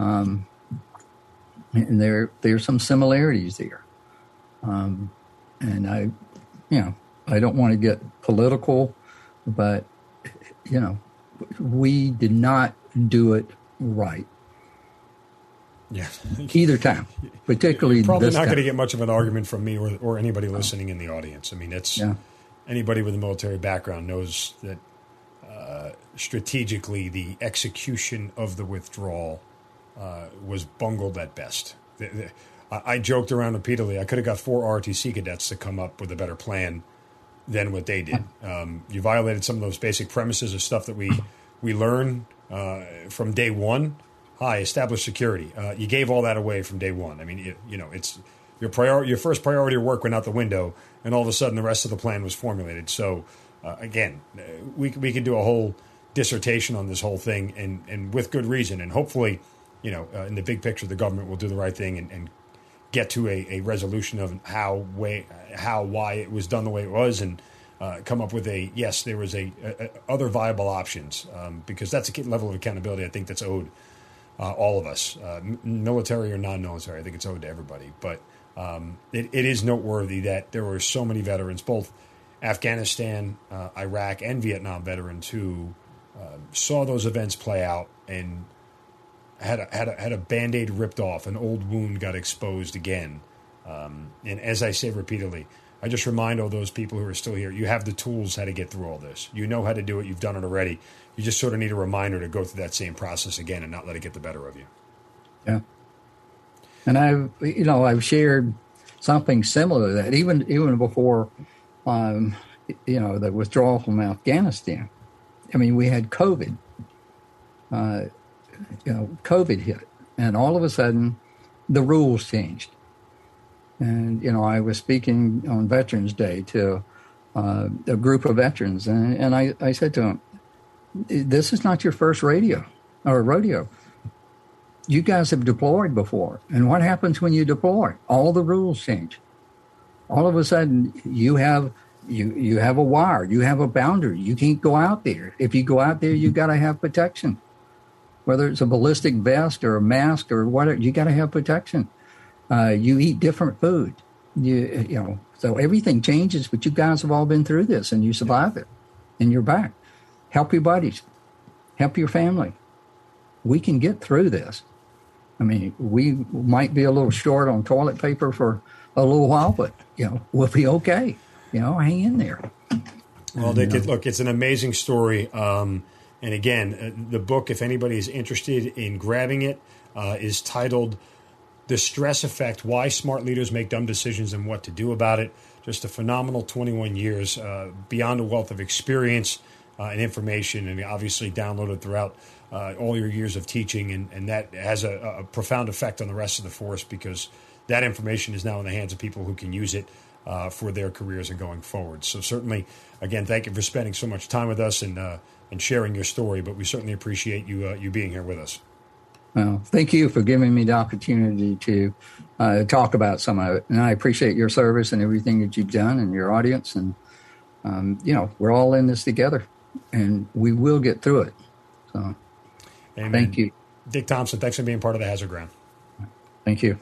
Speaker 3: Um, and there there are some similarities there. Um, and I, you know, I don't want to get political, but you know, we did not do it right.
Speaker 2: Yeah.
Speaker 3: Either time, particularly
Speaker 2: You're probably
Speaker 3: not
Speaker 2: going to get much of an argument from me or, or anybody listening in the audience. I mean, it's yeah. anybody with a military background knows that uh, strategically the execution of the withdrawal uh, was bungled at best. The, the, I, I joked around repeatedly. I could have got four ROTC cadets to come up with a better plan than what they did. Um, you violated some of those basic premises of stuff that we we learn uh, from day one. Hi, establish security. Uh, you gave all that away from day one. I mean, it, you know, it's your prior your first priority of work went out the window, and all of a sudden the rest of the plan was formulated. So uh, again, we we could do a whole dissertation on this whole thing, and and with good reason, and hopefully, you know, uh, in the big picture, the government will do the right thing and, and get to a, a resolution of how way how why it was done the way it was and uh, come up with a yes there was a, a, a other viable options um, because that's a level of accountability I think that's owed uh, all of us uh, military or non-military I think it's owed to everybody. But um, it, it is noteworthy that there were so many veterans both Afghanistan uh, Iraq and Vietnam veterans who um, saw those events play out and had a, had a, had a band aid ripped off, an old wound got exposed again. Um, and as I say repeatedly, I just remind all those people who are still here, you have the tools how to get through all this. You know how to do it. You've done it already. You just sort of need a reminder to go through that same process again and not let it get the better of you.
Speaker 3: Yeah. And I've, you know, I've shared something similar to that even, even before, um, you know, the withdrawal from Afghanistan. I mean, we had COVID. Uh, you know, COVID hit, and all of a sudden, the rules changed. And you know, I was speaking on Veterans Day to uh, a group of veterans, and, and I, I said to them, "This is not your first radio or rodeo. You guys have deployed before, and what happens when you deploy? All the rules change. All of a sudden, you have you you have a wire, you have a boundary. You can't go out there. If you go out there, you got to have protection whether it's a ballistic vest or a mask or whatever, you got to have protection. Uh, you eat different food. You, you know, so everything changes, but you guys have all been through this and you survive it and you're back. Help your buddies, help your family. We can get through this. I mean, we might be a little short on toilet paper for a little while, but, you know, we'll be okay. You know, hang in there.
Speaker 2: Well, Dick, look, it's an amazing story. Um, and again, uh, the book, if anybody is interested in grabbing it, uh, is titled The Stress Effect Why Smart Leaders Make Dumb Decisions and What to Do About It. Just a phenomenal 21 years, uh, beyond a wealth of experience uh, and information, and obviously downloaded throughout uh, all your years of teaching. And, and that has a, a, profound effect on the rest of the force because that information is now in the hands of people who can use it. Uh, for their careers and going forward. So, certainly, again, thank you for spending so much time with us and and sharing your story. But we certainly appreciate you uh, you being here with us.
Speaker 3: Well, thank you for giving me the opportunity to uh, talk about some of it, and I appreciate your service and everything that you've done and your audience. And um, you know, we're all in this together, and we will get through it. So, Amen. thank you,
Speaker 2: Dick Thompson. Thanks for being part of the Hazard Ground.
Speaker 3: Thank you.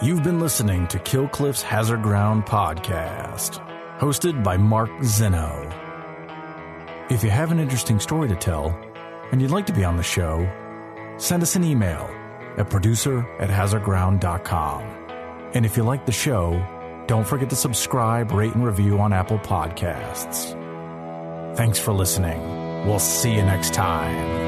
Speaker 1: You've been listening to Kill Cliff's Hazard Ground podcast, hosted by Mark Zinno. If you have an interesting story to tell and you'd like to be on the show, send us an email at producer at hazardground.com. And if you like the show, don't forget to subscribe, rate, and review on Apple Podcasts. Thanks for listening. We'll see you next time.